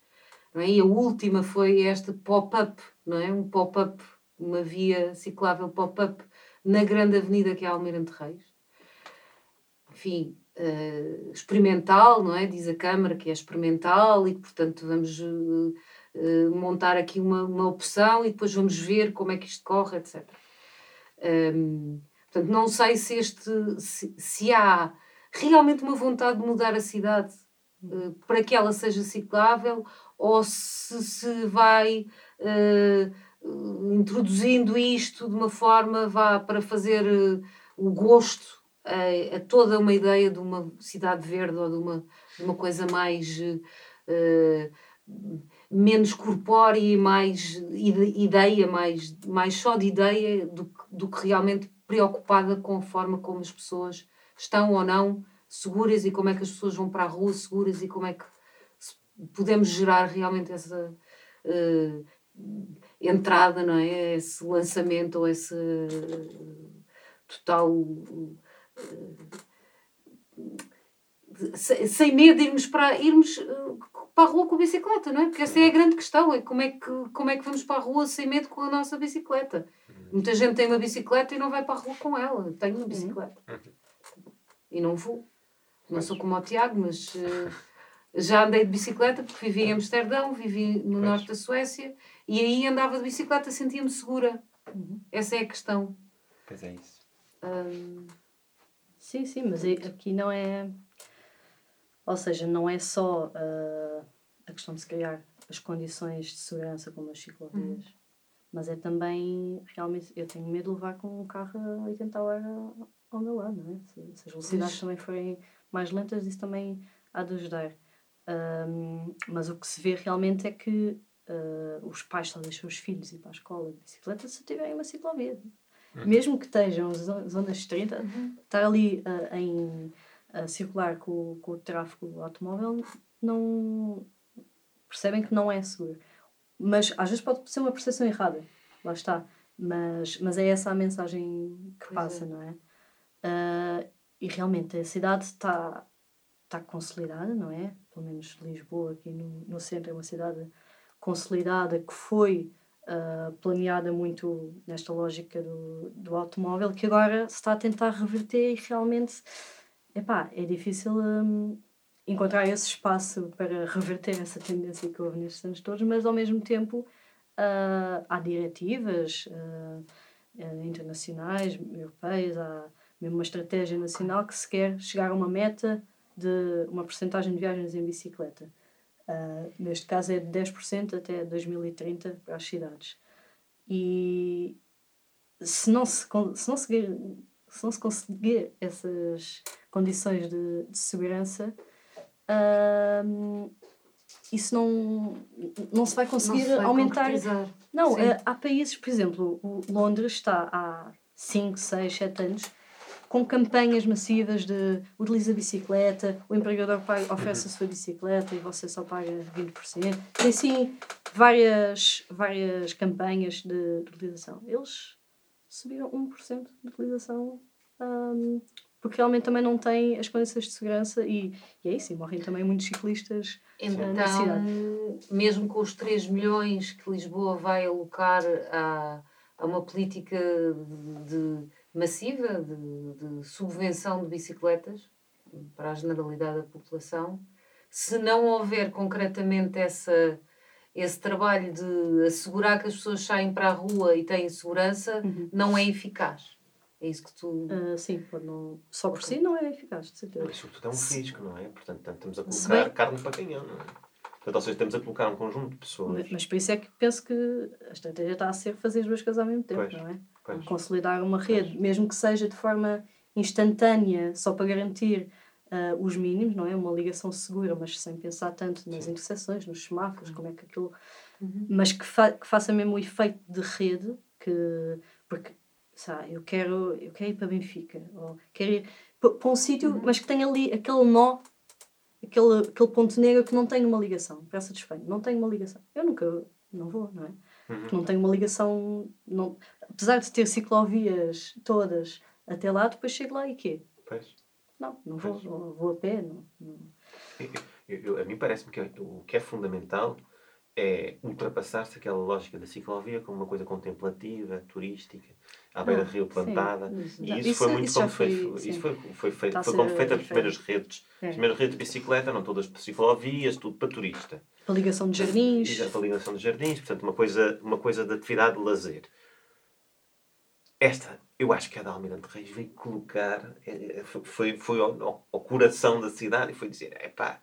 não é? E a última foi esta pop-up, não é? Um pop-up, uma via ciclável pop-up na grande avenida que é Almirante Reis. Enfim, uh, experimental, não é? Diz a Câmara que é experimental e que, portanto, vamos uh, uh, montar aqui uma, uma opção e depois vamos ver como é que isto corre, etc. Um, ehm, portanto, não sei se, este, se, se há realmente uma vontade de mudar a cidade para que ela seja ciclável ou se se vai uh, introduzindo isto de uma forma vá para fazer uh, o gosto a, a, toda uma ideia de uma cidade verde ou de uma, de uma coisa mais uh, menos corpórea e mais ideia, mais, mais só de ideia do, do que realmente preocupada com a forma como as pessoas estão ou não seguras e como é que as pessoas vão para a rua seguras e como é que podemos gerar realmente essa uh, entrada, não é? Esse lançamento ou esse uh, total. Uh, sem medo de irmos para, irmos para a rua com a bicicleta, não é? Porque essa é a grande questão, é como é que, como é que vamos para a rua sem medo com a nossa bicicleta. Muita gente tem uma bicicleta e não vai para a rua com ela. Tenho uma bicicleta. Uhum. E não vou. Não sou como o Tiago, mas uh, já andei de bicicleta porque vivi em Amsterdão, vivi no pois. norte da Suécia e aí andava de bicicleta, sentia-me segura. Uhum. Essa é a questão. Pois é isso. Um... Sim, sim, mas aqui não é. Ou seja, não é só uh, a questão de se criar as condições de segurança como as ciclovias. Uhum. mas é também, realmente, eu tenho medo de levar com um carro a 80 horas ao meu lado, não é? Se, se as velocidades também forem mais lentas, isso também há de ajudar. Um, mas o que se vê realmente é que uh, os pais só deixam os filhos ir para a escola de bicicleta se tiverem uma ciclovia. Uhum. Mesmo que estejam zonas de 30, uhum. estar ali uh, em uh, circular com, com o tráfego automóvel, não percebem que não é seguro. Mas às vezes pode ser uma percepção errada, lá está. Mas, mas é essa a mensagem que pois passa, é. não é? Uh, e realmente a cidade está está consolidada, não é? Pelo menos Lisboa, aqui no, no centro, é uma cidade consolidada que foi uh, planeada muito nesta lógica do, do automóvel, que agora se está a tentar reverter e realmente epá, é difícil um, encontrar esse espaço para reverter essa tendência que houve nestes anos todos, mas ao mesmo tempo uh, há diretivas uh, internacionais, europeias, há mesmo uma estratégia nacional que se quer chegar a uma meta de uma porcentagem de viagens em bicicleta. Uh, neste caso é de 10% até 2030 para as cidades. E se não se, se não seguir, se não se conseguir essas condições de, de segurança, uh, isso não, não se vai conseguir não se vai aumentar. Não, uh, há países, por exemplo, Londres está há 5, 6, 7 anos com campanhas massivas de utiliza a bicicleta, o empregador paga, oferece a sua bicicleta e você só paga 20%. Tem sim várias, várias campanhas de, de utilização. Eles subiram 1% de utilização um, porque realmente também não têm as condições de segurança e, e é isso, e morrem também muitos ciclistas então, na cidade. mesmo com os 3 milhões que Lisboa vai alocar a, a uma política de, de massiva de, de subvenção de bicicletas para a generalidade da população, se não houver concretamente essa, esse trabalho de assegurar que as pessoas saem para a rua e têm segurança, uhum. não é eficaz. É isso que tu. Uh, sim, não, só por si não é eficaz, de certeza. Mas sobretudo é um risco, não é? Portanto, estamos a colocar bem... carne para canhão, não é? Portanto, ou seja, estamos a colocar um conjunto de pessoas. Mas, mas por isso é que penso que a estratégia está a ser fazer as duas coisas ao mesmo tempo, pois. não é? Pois. consolidar uma rede, pois. mesmo que seja de forma instantânea, só para garantir uh, os mínimos, não é? Uma ligação segura, mas sem pensar tanto nas Sim. interseções, nos semáforos, uhum. como é que aquilo. Uhum. Mas que, fa que faça mesmo o efeito de rede, que. Porque, sabe, eu quero, eu quero ir para Benfica, ou quero ir para um sítio, uhum. mas que tenha ali aquele nó, aquele, aquele ponto negro que não tem uma ligação. Praça de Espanha, não tem uma ligação. Eu nunca. Não vou, não é? Uhum. Não tem uma ligação. Não, apesar de ter ciclovias todas até lá, depois chego lá e quê? Pois. Não, não vou, vou, vou a pé. Não, não. Eu, eu, a mim parece-me que o que é fundamental é ultrapassar-se aquela lógica da ciclovia como uma coisa contemplativa, turística, à beira-rio plantada. Sim, e isso, isso, foi muito isso como foi, isso foi, foi feito, foi como feito as primeiras redes. É. As primeiras redes de bicicleta, não todas para ciclovias, tudo para turista. Para ligação de jardins. Para ligação de jardins, portanto, uma coisa, uma coisa de atividade de lazer. Esta, eu acho que a da Almirante Reis veio colocar, é, é, foi, foi ao, ao coração da cidade e foi dizer: é pá,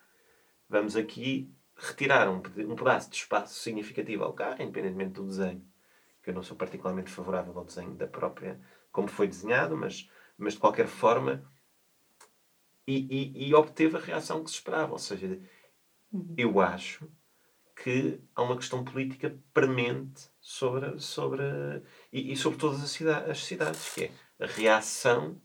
vamos aqui retirar um, um pedaço de espaço significativo ao carro, independentemente do desenho, que eu não sou particularmente favorável ao desenho da própria, como foi desenhado, mas, mas de qualquer forma, e, e, e obteve a reação que se esperava. Ou seja, uhum. eu acho que há uma questão política premente sobre, sobre e, e sobre todas as, cidades, as cidades, que é a reação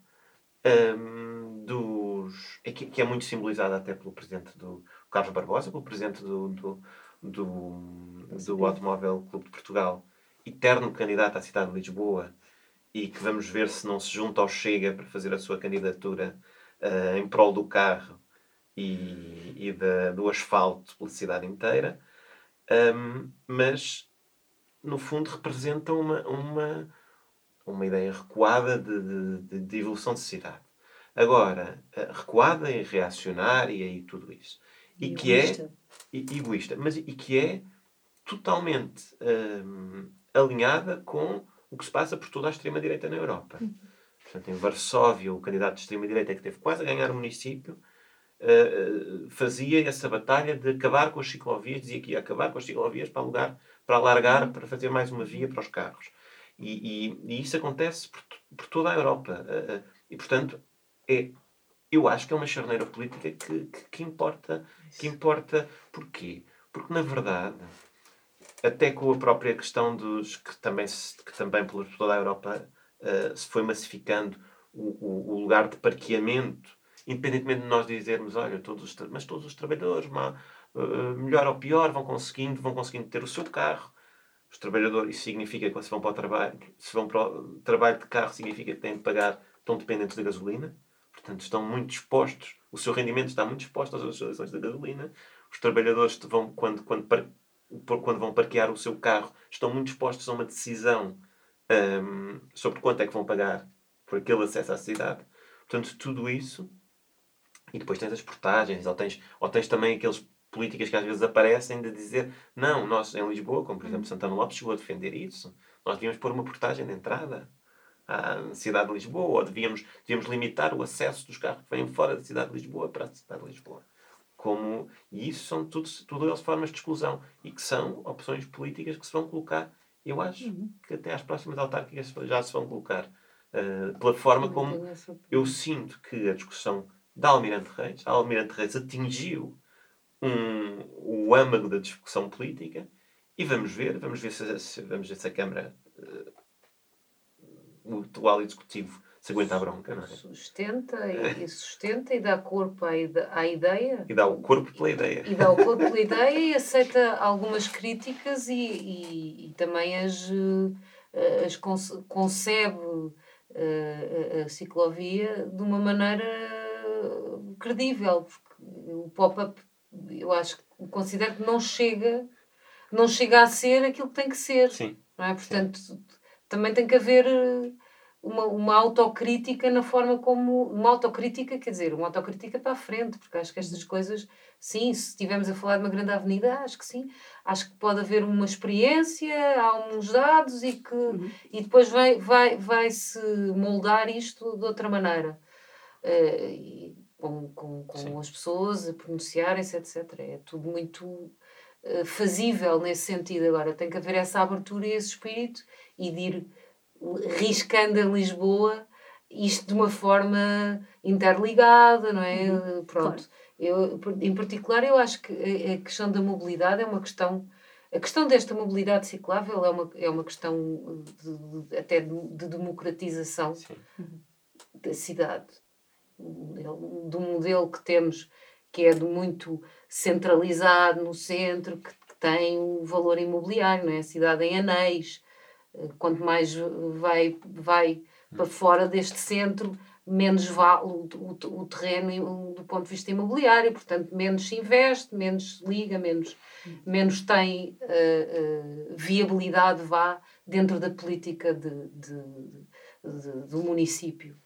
um, dos. É que, que, é muito simbolizada até pelo presidente do Carlos Barbosa, pelo presidente do, do, do, do Automóvel Clube de Portugal, eterno candidato à cidade de Lisboa, e que vamos ver se não se junta ao Chega para fazer a sua candidatura uh, em prol do carro e, e da, do asfalto pela cidade inteira um, mas no fundo representam uma, uma, uma ideia recuada de, de, de evolução de cidade. Agora, recuada e reacionária e tudo isso. E, e que é e, egoísta, mas e que é totalmente um, alinhada com o que se passa por toda a extrema-direita na Europa. Uhum. Portanto, em Varsóvia, o candidato de extrema-direita que teve quase a ganhar o município, uh, fazia essa batalha de acabar com as ciclovias, dizia que ia acabar com as ciclovias para alugar para alargar, para fazer mais uma via para os carros. E, e, e isso acontece por, por, toda a Europa. E, portanto, é, eu acho que é uma charneira política que, que, que importa. Que importa. Porquê? Porque, na verdade, até com a própria questão dos que também, que também por toda a Europa uh, se foi massificando o, o, lugar de parqueamento, independentemente de nós dizermos, olha, todos os, mas todos os trabalhadores, má, uh, melhor ou pior, vão conseguindo, vão conseguindo ter o seu carro. Os trabalhadores, isso significa que se vão para o trabalho, se vão para o trabalho de carro, significa que têm de pagar, estão dependentes da gasolina, portanto estão muito expostos, o seu rendimento está muito exposto às oscilações da gasolina. Os trabalhadores vão, quando, quando quando vão parquear o seu carro, estão muito expostos a uma decisão um, sobre quanto é que vão pagar por aquele acesso à cidade. Portanto, tudo isso. E depois tens as portagens, ou tens, ou tens também aqueles políticas que às vezes aparecem de dizer não, nós em Lisboa, como por exemplo Santana Lopes chegou a defender isso, nós devíamos pôr uma portagem de entrada à cidade de Lisboa, ou devíamos, devíamos limitar o acesso dos carros que vêm fora da cidade de Lisboa para a cidade de Lisboa. Como e isso são tudo, tudo elas formas de exclusão e que são opções políticas que se vão colocar eu acho uhum. que até às próximas autárquicas já se vão colocar uh, pela forma como eu sinto que a discussão da Almirante Reis a Almirante Reis atingiu um, o âmago da discussão política e vamos ver vamos ver se, se vamos ver se a Câmara uh, o atual executivo se aguenta a bronca, não é? Sustenta e, e sustenta e dá corpo à, ide à ideia. E dá o corpo pela ideia. E dá o corpo pela ideia e aceita algumas críticas e, e, e também as, eh, as concebe a, eh, a ciclovia de uma maneira credível. Porque o pop-up, eu acho que considero que não chega, não chega a ser aquilo que tem que ser. Sim. Não é? Portanto, Sim. também tem que haver uma, uma autocrítica na forma como. Uma autocrítica, quer dizer, uma autocrítica para a frente, porque acho que estas coisas, sim, se estivermos a falar de uma grande avenida, acho que sim. Acho que pode haver uma experiência, há uns dados e que uhum. e depois vai, vai, vai se moldar isto de outra maneira. Uh, e, com, com, com as pessoas a pronunciarem-se, etc. É tudo muito uh, fazível nesse sentido. Agora, tem que haver essa abertura e esse espírito e de ir riscando em Lisboa isto de uma forma interligada, não é? Uhum, Pronto. Claro. Eu, em particular, eu acho que a questão da mobilidade é uma questão. A questão desta mobilidade ciclável é uma, é uma questão de, de, até de, de democratização Sim. da cidade. Do modelo que temos, que é de muito centralizado no centro, que, tem o valor imobiliário, não é? A cidade em anéis, Quanto mais vai, vai para fora deste centro, menos vale o, o, o terreno do ponto de vista imobiliário, portanto, menos se investe, menos se liga, menos, menos tem uh, uh, viabilidade vá dentro da política de, de, de, do município.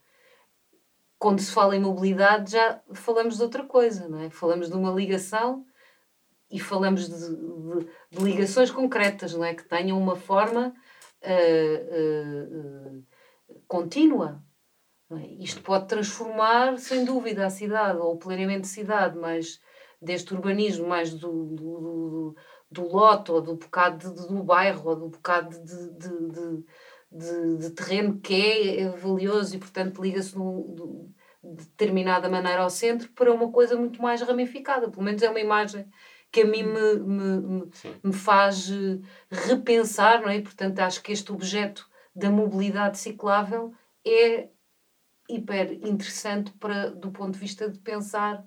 Quando se fala em mobilidade, já falamos de outra coisa, não é? Falamos de uma ligação e falamos de, de ligações concretas, não é? Que tenham uma forma uh, contínua. É? Isto pode transformar, sem dúvida, a cidade, ou de cidade, mas deste urbanismo mais do, do, do, do lote, ou do bocado de, do bairro, ou do bocado de, de, de, terreno que é, é valioso e, portanto, liga-se de determinada maneira ao centro para uma coisa muito mais ramificada. Pelo menos é uma imagem que a mim me, me, me faz eh, repensar, não é? Portanto, acho que este objeto da mobilidade ciclável é hiper interessante para, do ponto de vista de pensar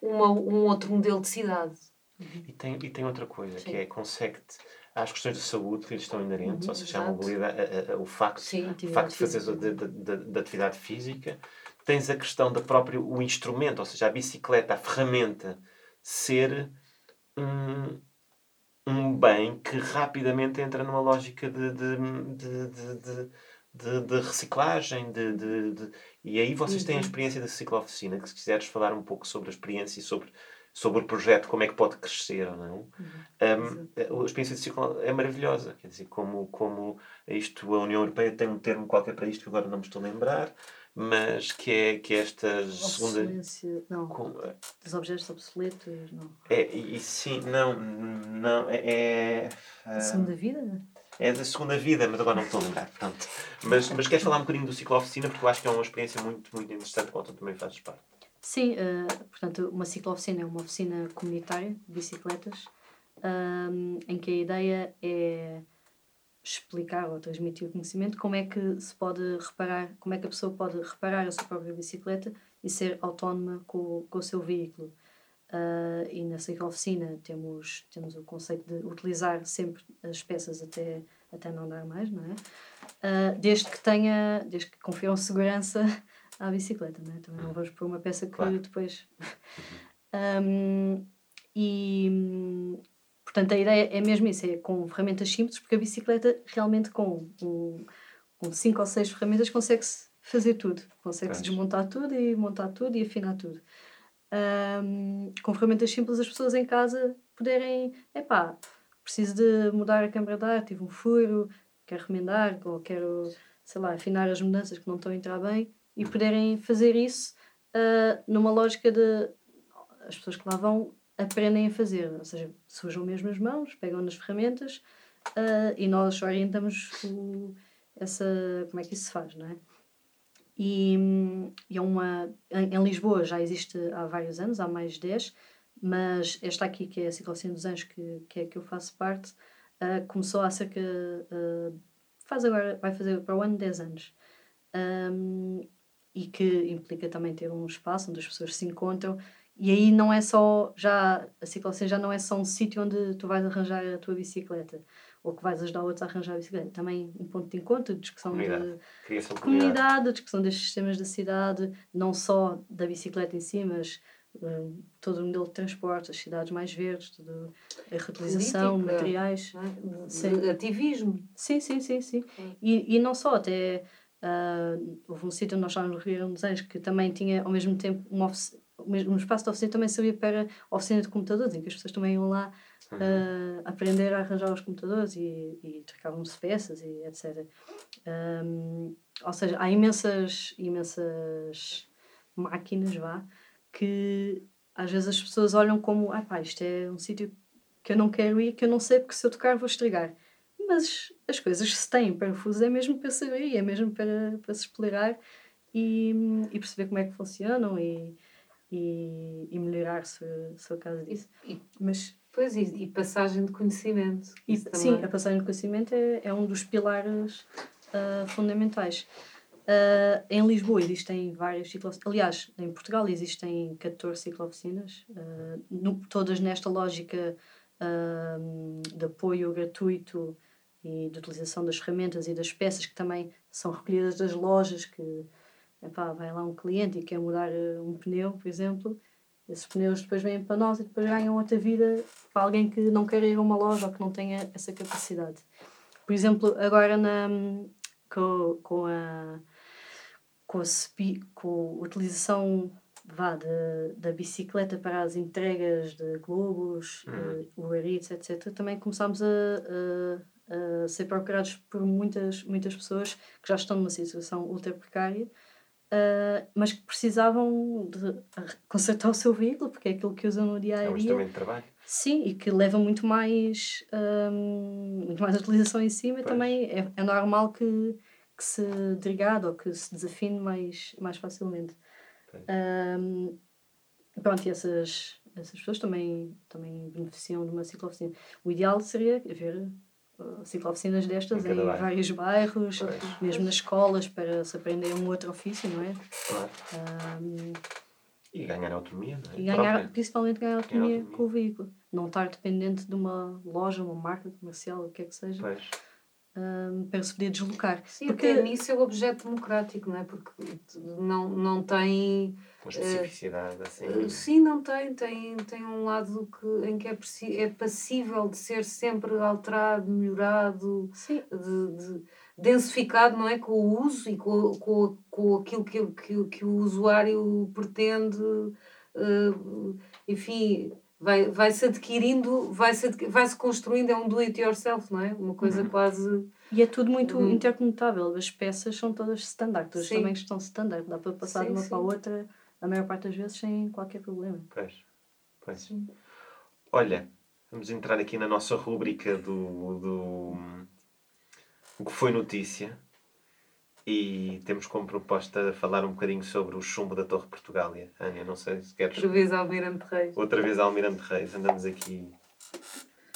uma, um outro modelo de cidade. E tem, e tem outra coisa, Sim. que é consegue-te às questões de saúde que lhes estão inerentes, uhum, ou seja, a mobilidade, a, a, o facto, Sim, o facto de fazeres da atividade física, tens a questão da própria o instrumento, ou seja, a bicicleta, a ferramenta, ser um, um bem que rapidamente entra numa lógica de, de, de, de, de, de reciclagem. De, de, de, E aí vocês têm a uhum. experiência da ciclo-oficina, que se quiseres falar um pouco sobre a experiência e sobre, sobre o projeto, como é que pode crescer ou não. Uhum. Um, a experiência de ciclo é maravilhosa. Quer dizer, como, como isto, a União Europeia tem um termo qualquer para isto que agora não me estou a lembrar, mas que é, que é esta segunda. Obsolência. Não. Com, dos objetos obsoletos, não. É, e sim, não, não, é. é a segunda vida? É da segunda vida, mas agora não estou a lembrar, pronto. Mas, mas queres falar um bocadinho do ciclo oficina, porque eu acho que é uma experiência muito, muito interessante, quando tu também fazes parte. Sim, uh, portanto, uma ciclo-oficina é uma oficina comunitária de bicicletas, um, em que a ideia é explicar ou transmitir o conhecimento como é que se pode reparar, como é que a pessoa pode reparar a sua própria bicicleta e ser autónoma com, com o seu veículo. Uh, e na ciclo-oficina temos, temos o conceito de utilizar sempre as peças até, até não dar mais, não é? Uh, desde que tenha, desde que confiram segurança à bicicleta, não é? Também não vamos pôr uma peça que claro. depois. um, e portanto a ideia é mesmo isso, é com ferramentas simples, porque a bicicleta realmente com, um, com cinco ou seis ferramentas consegue-se fazer tudo. Consegue-se desmontar tudo e montar tudo e afinar tudo. Um, com ferramentas simples as pessoas em casa poderem, epá, preciso de mudar a câmara de ar, tive um furo, quero remendar, ou quero, sei lá, afinar as mudanças que não estão a entrar bem, e poderem fazer isso uh, numa lógica de as pessoas que lá vão aprendem a fazer, ou seja, sujam mesmo as mãos, pegam nas ferramentas uh, e nós orientamos o, essa, como é que isso se faz, não é? E, e é uma, em, em, Lisboa já existe há vários anos, há mais de 10, mas esta aqui, que é a Ciclocina dos Anjos, que, que é que eu faço parte, uh, começou há cerca. Uh, faz agora, vai fazer para o ano 10 anos. Um, e que implica também ter um espaço onde as pessoas se encontram. E aí não é só já a ciclocena já não é só um sítio onde tu vais arranjar a tua bicicleta ou que vais ajudar outros a arranjar a bicicleta. Também um ponto de encontro de discussão comunidade. de, de comunidade. discussão destes sistemas da cidade não só da bicicleta em si mas uh, todo o modelo de transporte as cidades mais verdes tudo, a reutilização de materiais. É? ativismo. Sim sim sim. Sim. E, e não só até Uh, houve um sítio onde nós estávamos no Ribeirão dos Anjos que também tinha ao mesmo tempo uma um espaço de oficina também servia para oficina de computadores, em que as pessoas também iam lá uh, aprender a arranjar os computadores e, e trocavam-se peças e etc. Um, ou seja, há imensas, imensas máquinas, vá, que às vezes as pessoas olham como, ah pá, isto é um sítio que eu não quero ir, que eu não sei porque se eu tocar vou estragar mas as coisas se têm parafusos é mesmo para saber, é mesmo para, para se explorar e, e perceber como é que funcionam e, e, e melhorar se, se for caso disso. E, mas, pois, e, e passagem de conhecimento. E, sim, a passagem de conhecimento é, é um dos pilares uh, fundamentais. Uh, em Lisboa existem várias ciclooficinas. Aliás, em Portugal existem 14 ciclooficinas, uh, no, todas nesta lógica de apoio gratuito e de utilização das ferramentas e das peças que também são recolhidas das lojas que epá, vai lá um cliente e quer mudar eh, um pneu, por exemplo, esses pneus depois vêm para nós e depois ganham outra vida para alguém que não quer ir a uma loja ou que não tenha essa capacidade. Por exemplo, agora na, com, com a com a, com a utilização vá, de, da bicicleta para as entregas de globos, uhum. uh, Uber Eats, etc., também começámos a, a a ser procurados por muitas, muitas pessoas que já estão numa situação ultra precária, uh, mas que precisavam de consertar o seu veículo, porque é aquilo que usam no dia a dia. É um instrumento de trabalho. Sim, e que leva muito mais, um, muito mais utilização em cima, pois. também é, é normal que, que se degrade ou que se desafine mais, mais facilmente. Um, pronto, e essas, essas pessoas também, também beneficiam de uma ciclooficina. O ideal seria haver ciclooficinas destas em, em vários bairros, pois. mesmo nas escolas, para se aprender um outro ofício, não é? Claro. Um, e ganhar autonomia, não é? E ganhar, principalmente ganhar autonomia, autonomia, com o veículo. Não estar dependente de uma loja, uma marca comercial, o que é que seja. Pois. Um, para se poder deslocar. Sim, porque nisso é o objeto democrático, não é? Porque não, não tem uma especificidade assim. Uh, sim, não tem. Tem, tem um lado que, em que é, é passível de ser sempre alterado, melhorado, sim. De, de, densificado, não é? Com o uso e com, com, com aquilo que, que, que o usuário pretende. Uh, enfim, vai, vai-se adquirindo, vai-se vai -se construindo, é um do it yourself, não é? Uma coisa uhum. quase. E é tudo muito uhum. intercomutável, as peças são todas standard, todas também estão standard, dá para passar sim, de uma sim. para a outra a maior parte das vezes sem qualquer problema. Pois, pois. Sim. Olha, vamos entrar aqui na nossa rúbrica do, do o que foi notícia e temos como proposta falar um bocadinho sobre o chumbo da Torre Portugália. Ania, não sei se queres. Outra vez Almirante Reis. Outra vez Almirante Reis. Andamos aqui.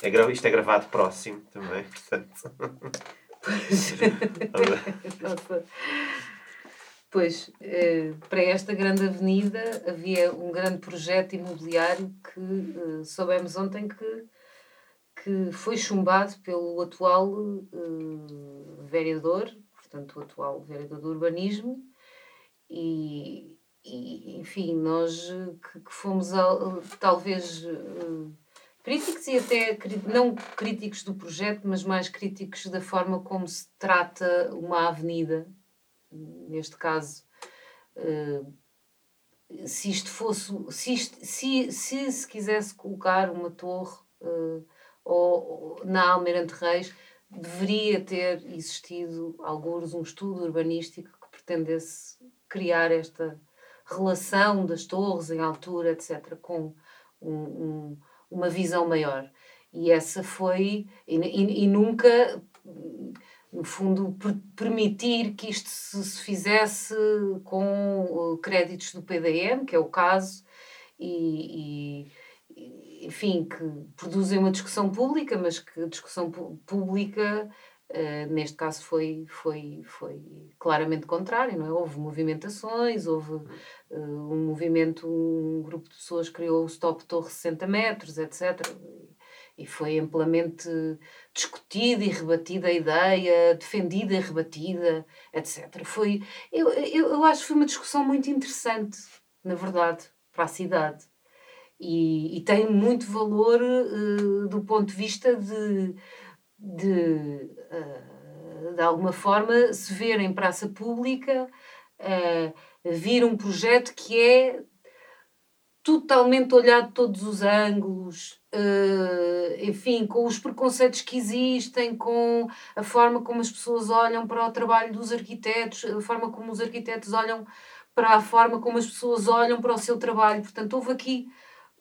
É gra... Isto é gravado próximo também, portanto. Pois. Nossa. Pois, eh, para esta grande avenida havia um grande projeto imobiliário que eh, soubemos ontem que, que foi chumbado pelo atual eh, vereador portanto, o atual vereador do urbanismo, e, e enfim, nós que, que fomos talvez críticos e até não críticos do projeto, mas mais críticos da forma como se trata uma avenida, neste caso. Uh, se isto fosse, se, isto, se, se se quisesse colocar uma torre ou, ou, na Almirante Reis, deveria ter existido, alguns, um estudo urbanístico que pretendesse criar esta relação das torres em altura, etc., com um, um, uma visão maior. E essa foi, e, e, e nunca, no fundo, per permitir que isto se, se, fizesse com uh, créditos do PDM, que é o caso, e, e enfim, que produzem uma discussão pública, mas que a discussão pública, uh, neste caso, foi, foi, foi claramente contrária, não é? Houve movimentações, houve uh, um movimento, um grupo de pessoas criou o Stop Torre 60 metros, etc. E foi amplamente discutida e rebatida a ideia, defendida e rebatida, etc. Foi, eu, eu, eu acho que foi uma discussão muito interessante, na verdade, para a cidade e, e tem muito valor uh, do ponto de vista de, de, uh, de alguma forma, se ver em praça pública, uh, vir um projeto que é totalmente olhado de todos os ângulos, uh, enfim, com os preconceitos que existem, com a forma como as pessoas olham para o trabalho dos arquitetos, a forma como os arquitetos olham para a forma como as pessoas olham para o seu trabalho. Portanto, houve aqui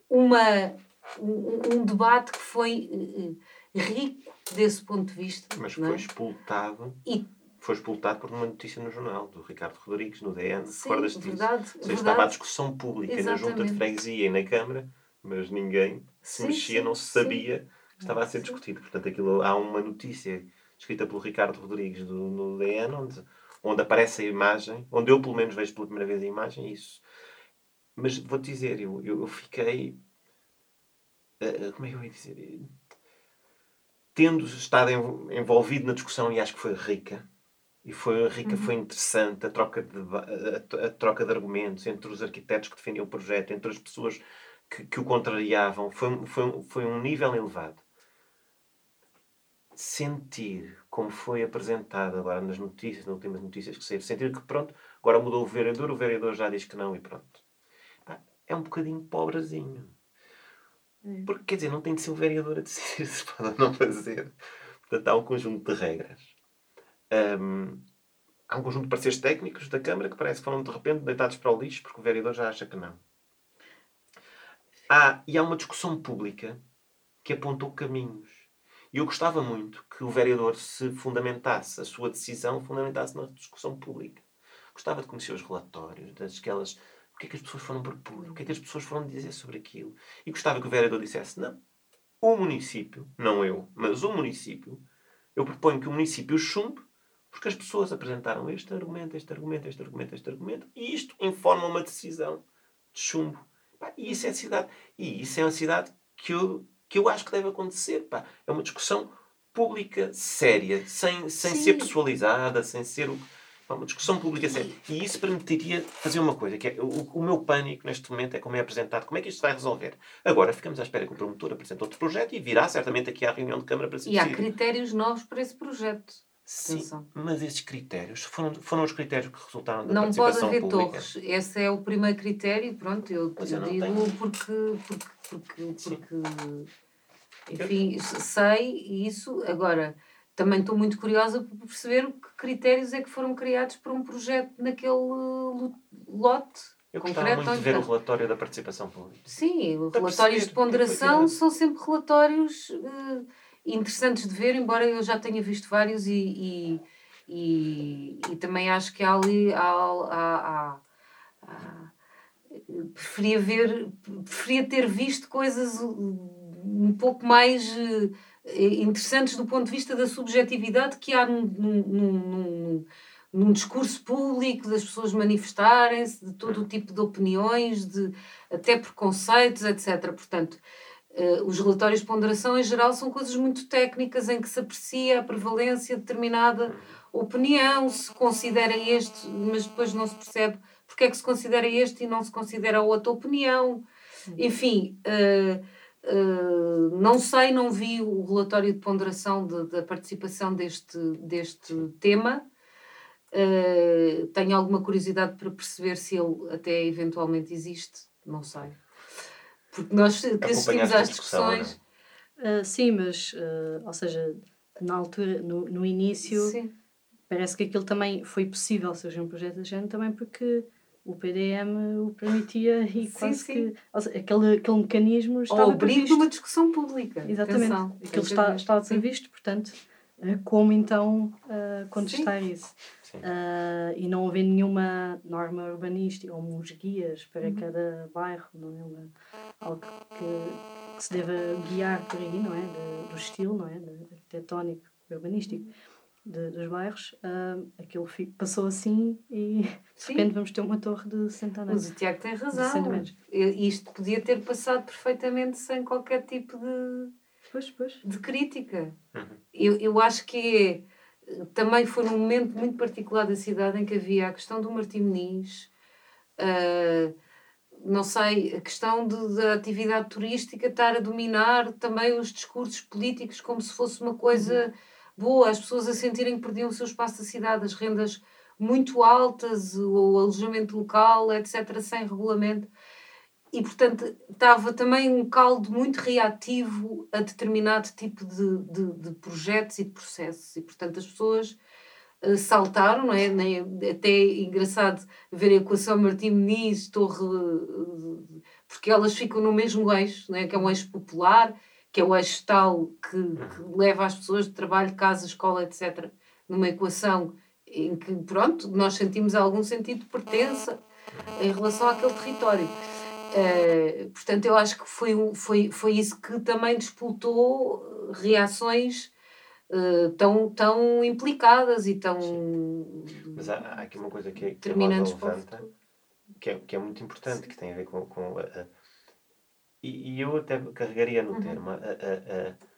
uma, um, um debate que foi uh, rico desse ponto de vista. Mas foi é? expultado. E foi expultado por uma notícia no jornal do Ricardo Rodrigues, no DN. Recordas disso? Verdade, verdade. Estava a discussão pública Exatamente. na junta de freguesia e na Câmara, mas ninguém se sim, mexia, não se sabia que estava a ser discutido. Portanto, aquilo, há uma notícia escrita pelo Ricardo Rodrigues do, no DN, onde, onde aparece a imagem, onde eu pelo menos vejo pela primeira vez a imagem, isso mas vou-te dizer, eu, eu fiquei. Uh, como é que eu ia dizer? Tendo estado envolvido na discussão e acho que foi rica, e foi rica, uhum. foi interessante a troca, de, a, a, troca de argumentos entre os arquitetos que defendiam o projeto, entre as pessoas que, que o contrariavam, foi, foi, foi um nível elevado. Sentir como foi apresentado agora nas notícias, nas últimas notícias que saíram, sentir que pronto, agora mudou o vereador, o vereador já diz que não e pronto é um bocadinho pobrezinho. É. Porque, quer dizer, não tem de ser o vereador a decidir se pode ou não fazer. Portanto, há um conjunto de regras. Um, há um conjunto de pareceres técnicos da Câmara que parece que foram de repente deitados para o lixo porque o vereador já acha que não. Há, e há uma discussão pública que apontou caminhos. E eu gostava muito que o vereador se fundamentasse, a sua decisão fundamentasse na discussão pública. Gostava de conhecer os relatórios, das aquelas que é que as pessoas foram propor? O que é que as pessoas foram dizer sobre aquilo? E gostava que o vereador dissesse: não, o município, não eu, mas o município, eu proponho que o município chumbe porque as pessoas apresentaram este argumento, este argumento, este argumento, este argumento, e isto informa uma decisão de chumbo. Pá, e isso é a cidade. E isso é uma cidade que eu, que eu acho que deve acontecer. Pá. É uma discussão pública, séria, sem, sem ser pessoalizada, sem ser o uma discussão pública séria. E isso permitiria fazer uma coisa, que é o, o, meu pânico neste momento é como é apresentado, como é que isto vai resolver. Agora ficamos à espera que o promotor apresente outro projeto e virá certamente aqui à reunião de Câmara para se E há critérios novos para esse projeto. Sim, mas esses critérios foram, foram os critérios que resultaram da não participação pública? Não pode haver torres. Esse é o primeiro critério. Pronto, eu, eu, eu digo porque, porque, porque, porque enfim, sei isso. Agora, também estou muito curiosa por perceber que critérios é que foram criados para um projeto naquele lote. Eu gostava muito de ver o relatório da participação pública. Sim, os relatórios de ponderação são sempre relatórios... Uh, interessantes de ver, embora eu já tenha visto vários e, e, e, e também acho que há ali. Há, há, há, preferia ver, preferia ter visto coisas um pouco mais eh, interessantes do ponto de vista da subjetividade que há num, num, num, num discurso público, das pessoas manifestarem-se, de todo o tipo de opiniões, de até preconceitos, etc. Portanto, Uh, os relatórios de ponderação, em geral, são coisas muito técnicas em que se aprecia a prevalência de determinada opinião, se considera este, mas depois não se percebe porque é que se considera este e não se considera outra opinião. Enfim, uh, uh, não sei, não vi o relatório de ponderação da participação deste, deste tema. tenho alguma curiosidade para perceber se ele até eventualmente existe, não sei. Porque nós que assistimos às discussões. Uh, sim, mas, uh, ou seja, na altura, no, no início, sim. parece que aquilo também foi possível seja um projeto de género também porque o PDM o permitia e sim, quase sim. que ou seja, aquele, aquele mecanismo estava Ou de uma discussão pública. Exatamente. Atenção. Aquilo está, estava previsto, portanto, uh, como então contestar isso? Uh, e não haver nenhuma norma urbanística ou uns guias para uhum. cada bairro, não é? Uma, algo que, que, se deva guiar por aí, não é? De, do estilo, não é? De, arquitetónico, urbanístico de, dos bairros, uh, aquilo passou assim e de repente vamos ter uma torre de centenários. Mas o Tiago tem razão. Isto podia ter passado perfeitamente sem qualquer tipo de, pois, pois. de crítica. Uhum. Eu, eu acho que é também foi num momento muito particular da cidade em que havia a questão do Martim Muniz, uh, não sei, a questão da atividade turística estar a dominar também os discursos políticos como se fosse uma coisa uhum. boa, as pessoas a sentirem que perdiam o seu espaço da cidade, as rendas muito altas, o alojamento local, etc., sem regulamento e portanto estava também um caldo muito reativo a determinado tipo de, de, de projetos e de processos e portanto as pessoas uh, saltaram, não é? Nem, até é engraçado ver a equação Martim Muniz, Torre, uh, porque elas ficam no mesmo eixo, não é? que é um eixo popular, que é o eixo tal que, que leva as pessoas de trabalho, casa, escola, etc., numa equação em que, pronto, nós sentimos algum sentido de pertença em relação àquele território. Uh, portanto, eu acho que foi, foi, foi isso que também disputou reações uh, tão, tão implicadas e tão. Sim. Mas há, há, aqui uma coisa que, é, que, é levanta, que, é, que é muito importante, Sim. que tem a ver com. com a, a, e, e, eu até carregaria no uhum. termo. A, a,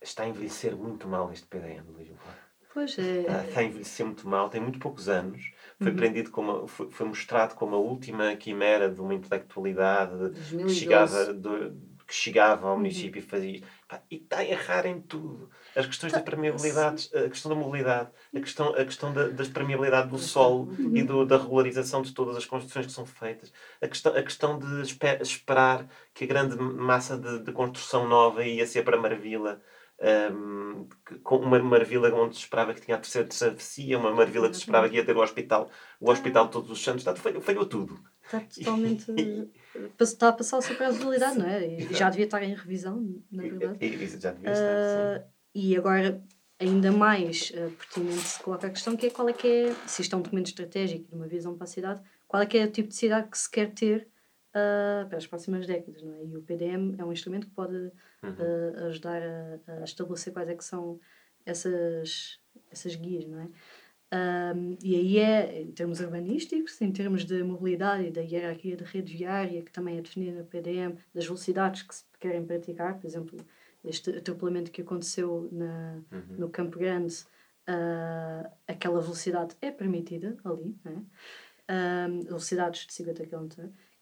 está a envelhecer muito mal este PDM de Lisboa. Pois é. Está, está a envelhecer muito mal, tem muito poucos anos foi uhum. prendido como foi, foi, mostrado como a última quimera de uma intelectualidade que chegava, do, que chegava ao uhum. município uhum. e fazia pá, e está a errar em tudo as questões tá. da permeabilidade a questão da mobilidade a questão a questão da, da permeabilidade do solo uhum. e do, da regularização de todas as construções que são feitas a questão a questão de esper, esperar que a grande massa de, de construção nova ia ser para Marvila um, com uma marvila onde se esperava que tinha a terceira travessia, uma marvila que se esperava que ia ter o hospital, o hospital Todos os Santos, falhou, falhou tudo. Está totalmente. está a passar a realidade, não é? E já devia estar em revisão, na verdade. Isso já devia estar, uh, E agora, ainda mais uh, pertinente se coloca a questão que é qual é que é, se isto é um documento estratégico de uma visão para a cidade, qual é que é o tipo de cidade que se quer ter uh, para as próximas décadas, não é? E o PDM é um instrumento que pode uh, ajudar a, a, estabelecer quais é que são essas, essas guias, não é? Um, e aí é, em termos urbanísticos, em termos de mobilidade e da hierarquia de rede viária, que também é definida no PDM, das velocidades que se querem praticar, por exemplo, este atropelamento que aconteceu na, uhum. no Campo Grande, uh, aquela velocidade é permitida ali, né? Um, velocidades de 50 km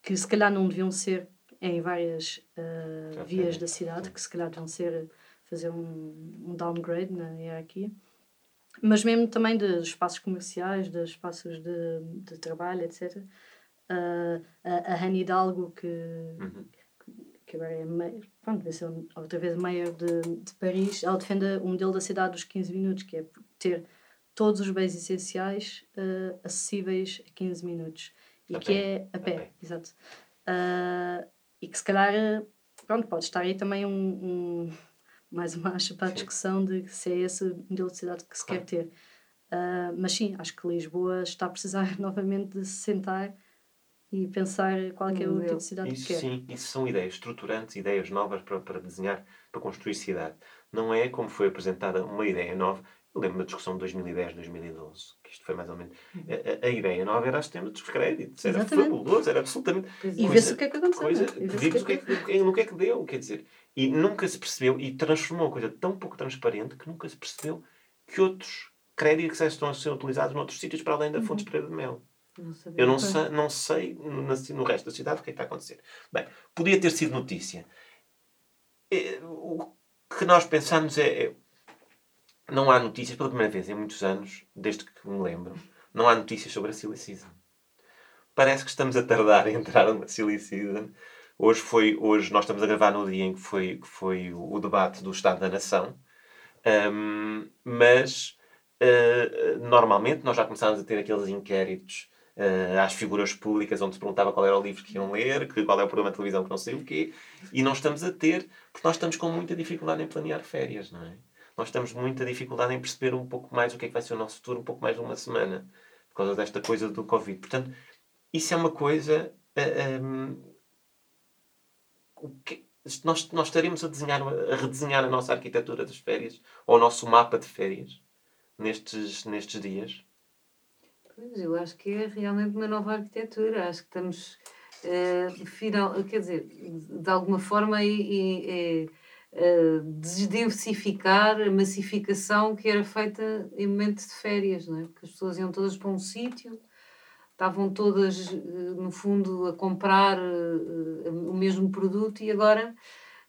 que se calhar não deviam ser em várias uh, vias da cidade, que se calhar deviam ser fazer um, um downgrade na hierarquia. mas mesmo também dos espaços comerciais, dos espaços de, de trabalho, etc. Uh, a, a Hannah Hidalgo, que, uhum. que agora é mayor, pronto, deve ser outra vez mayor de, de Paris, ela defende o modelo da cidade dos 15 minutos, que é ter todos os bens essenciais uh, acessíveis a 15 minutos. E a que pé. é a pé, a pé. exato. Uh, e que se calhar, pronto, pode estar aí também um, um mais uma acha para a discussão de se é esse modelo de cidade que se claro. quer ter. Uh, mas sim, acho que Lisboa está a precisar novamente de se sentar e pensar qual é, é o tipo de cidade isso, que quer. Sim, isso são ideias estruturantes, ideias novas para, para desenhar, para construir cidade. Não é como foi apresentada uma ideia nova. Eu lembro da discussão de 2010, 2012, que isto foi mais ou menos. Uhum. A, a, a ideia nova era o sistema dos créditos, era Exatamente. fabuloso, era absolutamente. E vê-se o que é que aconteceu. Coisa, vimos o que é que, no que é que deu, quer dizer. E nunca se percebeu, e transformou uma coisa tão pouco transparente que nunca se percebeu que outros créditos estão a ser utilizados noutros sítios para além da fonte uhum. de mel. Não eu não sei, não sei no, no resto da cidade o que é que está a acontecer. Bem, podia ter sido notícia. É, o que nós pensamos é, é. Não há notícias, pela primeira vez em muitos anos, desde que me lembro, não há notícias sobre a Silly Season. Parece que estamos a tardar a entrar na Silly Season. Hoje, foi, hoje nós estamos a gravar no dia em que foi, que foi o debate do Estado da Nação. Um, mas uh, normalmente nós já começámos a ter aqueles inquéritos uh, às figuras públicas onde se perguntava qual era o livro que iam ler, que, qual é o programa de televisão que não sei o quê, e não estamos a ter, porque nós estamos com muita dificuldade em planear férias, não é? Nós com muita dificuldade em perceber um pouco mais o que é que vai ser o nosso futuro, um pouco mais de uma semana, por causa desta coisa do Covid. Portanto, isso é uma coisa. Uh, eh, um, o que, nós, nós estaremos a, desenhar, a redesenhar a nossa arquitetura das férias, ou o nosso mapa de férias, nestes, nestes dias? Pois, eu acho que é realmente uma nova arquitetura. Acho que estamos, uh, final, quer dizer, de alguma forma, e, uh, desdensificar a massificação que era feita em momentos de férias, não é? Porque as pessoas iam todas para um sítio, estavam todas, no fundo, a comprar o mesmo produto e agora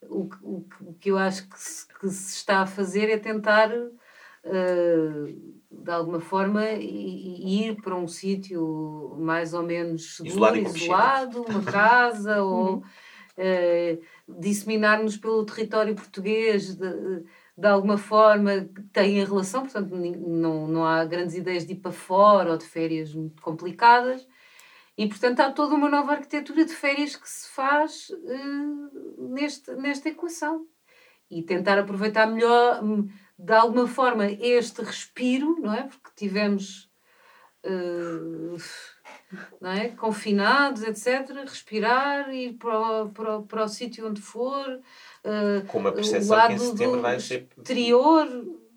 o, o, o que eu acho que se, que se está a fazer é tentar uh, de alguma forma ir para um sítio mais ou menos seguro, isolado, isolado uma casa, ou uh, disseminar-nos pelo território português de, de alguma forma tem a relação, portanto não, não há grandes ideias de ir para fora ou de férias muito complicadas. E, portanto, há toda uma nova arquitetura de férias que se faz uh, neste, nesta equação. E tentar aproveitar melhor, de alguma forma, este respiro, não é? Porque tivemos uh, não é? confinados, etc. Respirar, ir para o, para o, para o sítio onde for. Uh, com uma percepção que em setembro vai ser. Exterior,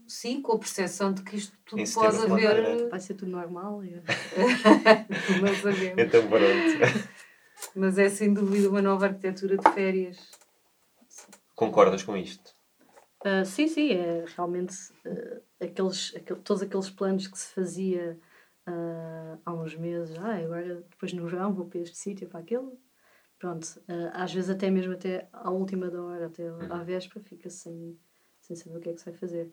sim, com a percepção de que isto tudo pode haver. Vai ser tudo normal. Não sabemos. Então, pronto. Mas é sem dúvida uma nova arquitetura de férias. Concordas com isto? Uh, sim, sim, é realmente uh, aqueles, aquel, todos aqueles planos que se fazia uh, há uns meses. Ah, agora depois no verão vou para este sítio, para aquele. Pronto, às vezes até mesmo até à última da hora, até à uhum. véspera, fica sem, sem saber o que é que se vai fazer.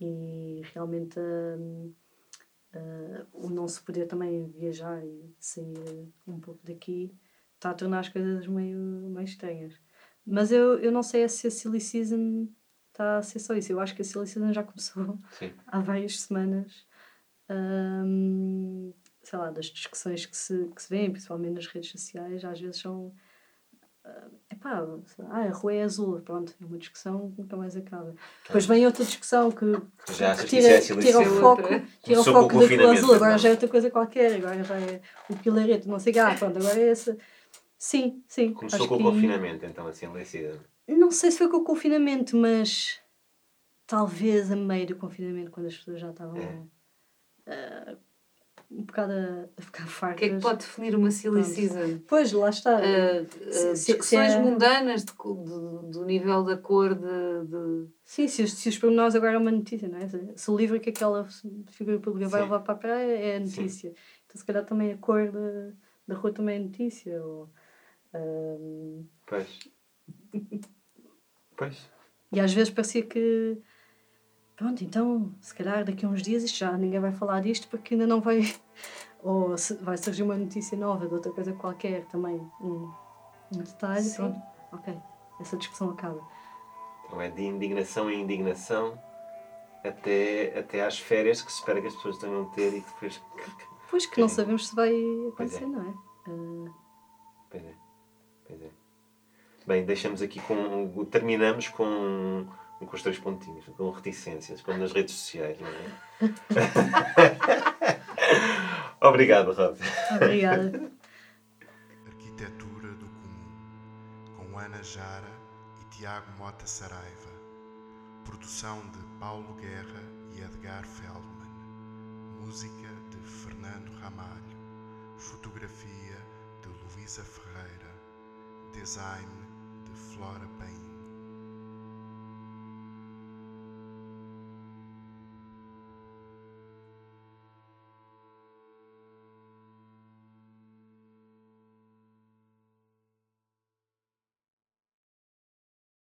E realmente o não se poder também viajar e sair um pouco daqui está a tornar as coisas meio, meio estranhas. Mas eu, eu não sei se a Silly Season está a ser só isso. Eu acho que a Silly já começou Sim. há várias semanas. Um, sei lá, das discussões que se, que se vêem, principalmente nas redes sociais, às vezes são. Uh, epá, ah, a rua é azul, pronto, é uma discussão que nunca mais acaba. Depois vem outra discussão que, já que tira, é tira o foco, tira o foco da cor azul, agora já é outra coisa qualquer, agora já é o pilareto, não sei o que, ah, pronto, agora é essa. Sim, sim. Começou com o confinamento, então, assim, enlouquecida. Não sei se foi com o confinamento, mas talvez a meio do confinamento, quando as pessoas já estavam uh, um bocado a, a ficar fartas. O que é que pode definir uma silly Pronto. season? Pois, lá está. Uh, uh, se, discussões se é... mundanas de, de, do nível da cor de, de... Sim, se, se os pormenores agora é uma notícia, não é? Se o livro que aquela figura pública vai levar para a praia é a notícia. Sim. Então se calhar também a cor da, da rua também é notícia. Ou, Pois. Pois. E às vezes parecia que pronto, então, se calhar daqui a uns dias isto já ninguém vai falar disto porque ainda não vai. Ou se, vai surgir uma notícia nova de outra coisa qualquer também, um, um detalhe, Sim. pronto, ok, essa discussão acaba. Então é de indignação em indignação até, até às férias que se espera que as pessoas tenham de ter e que depois. Pois que não sabemos se vai Pois acontecer, é. não é? Ah, Pois é. Pois é. Bem, deixamos aqui com. Terminamos com, com os três pontinhos, com reticências, como nas redes sociais, não é? Obrigado, Rosa. obrigada. Arquitetura do Comum, com Ana Jara e Tiago Mota Saraiva. Produção de Paulo Guerra e Edgar Feldman. Música de Fernando Ramalho. Fotografia de Luísa Ferreira. Design de Flora Paim.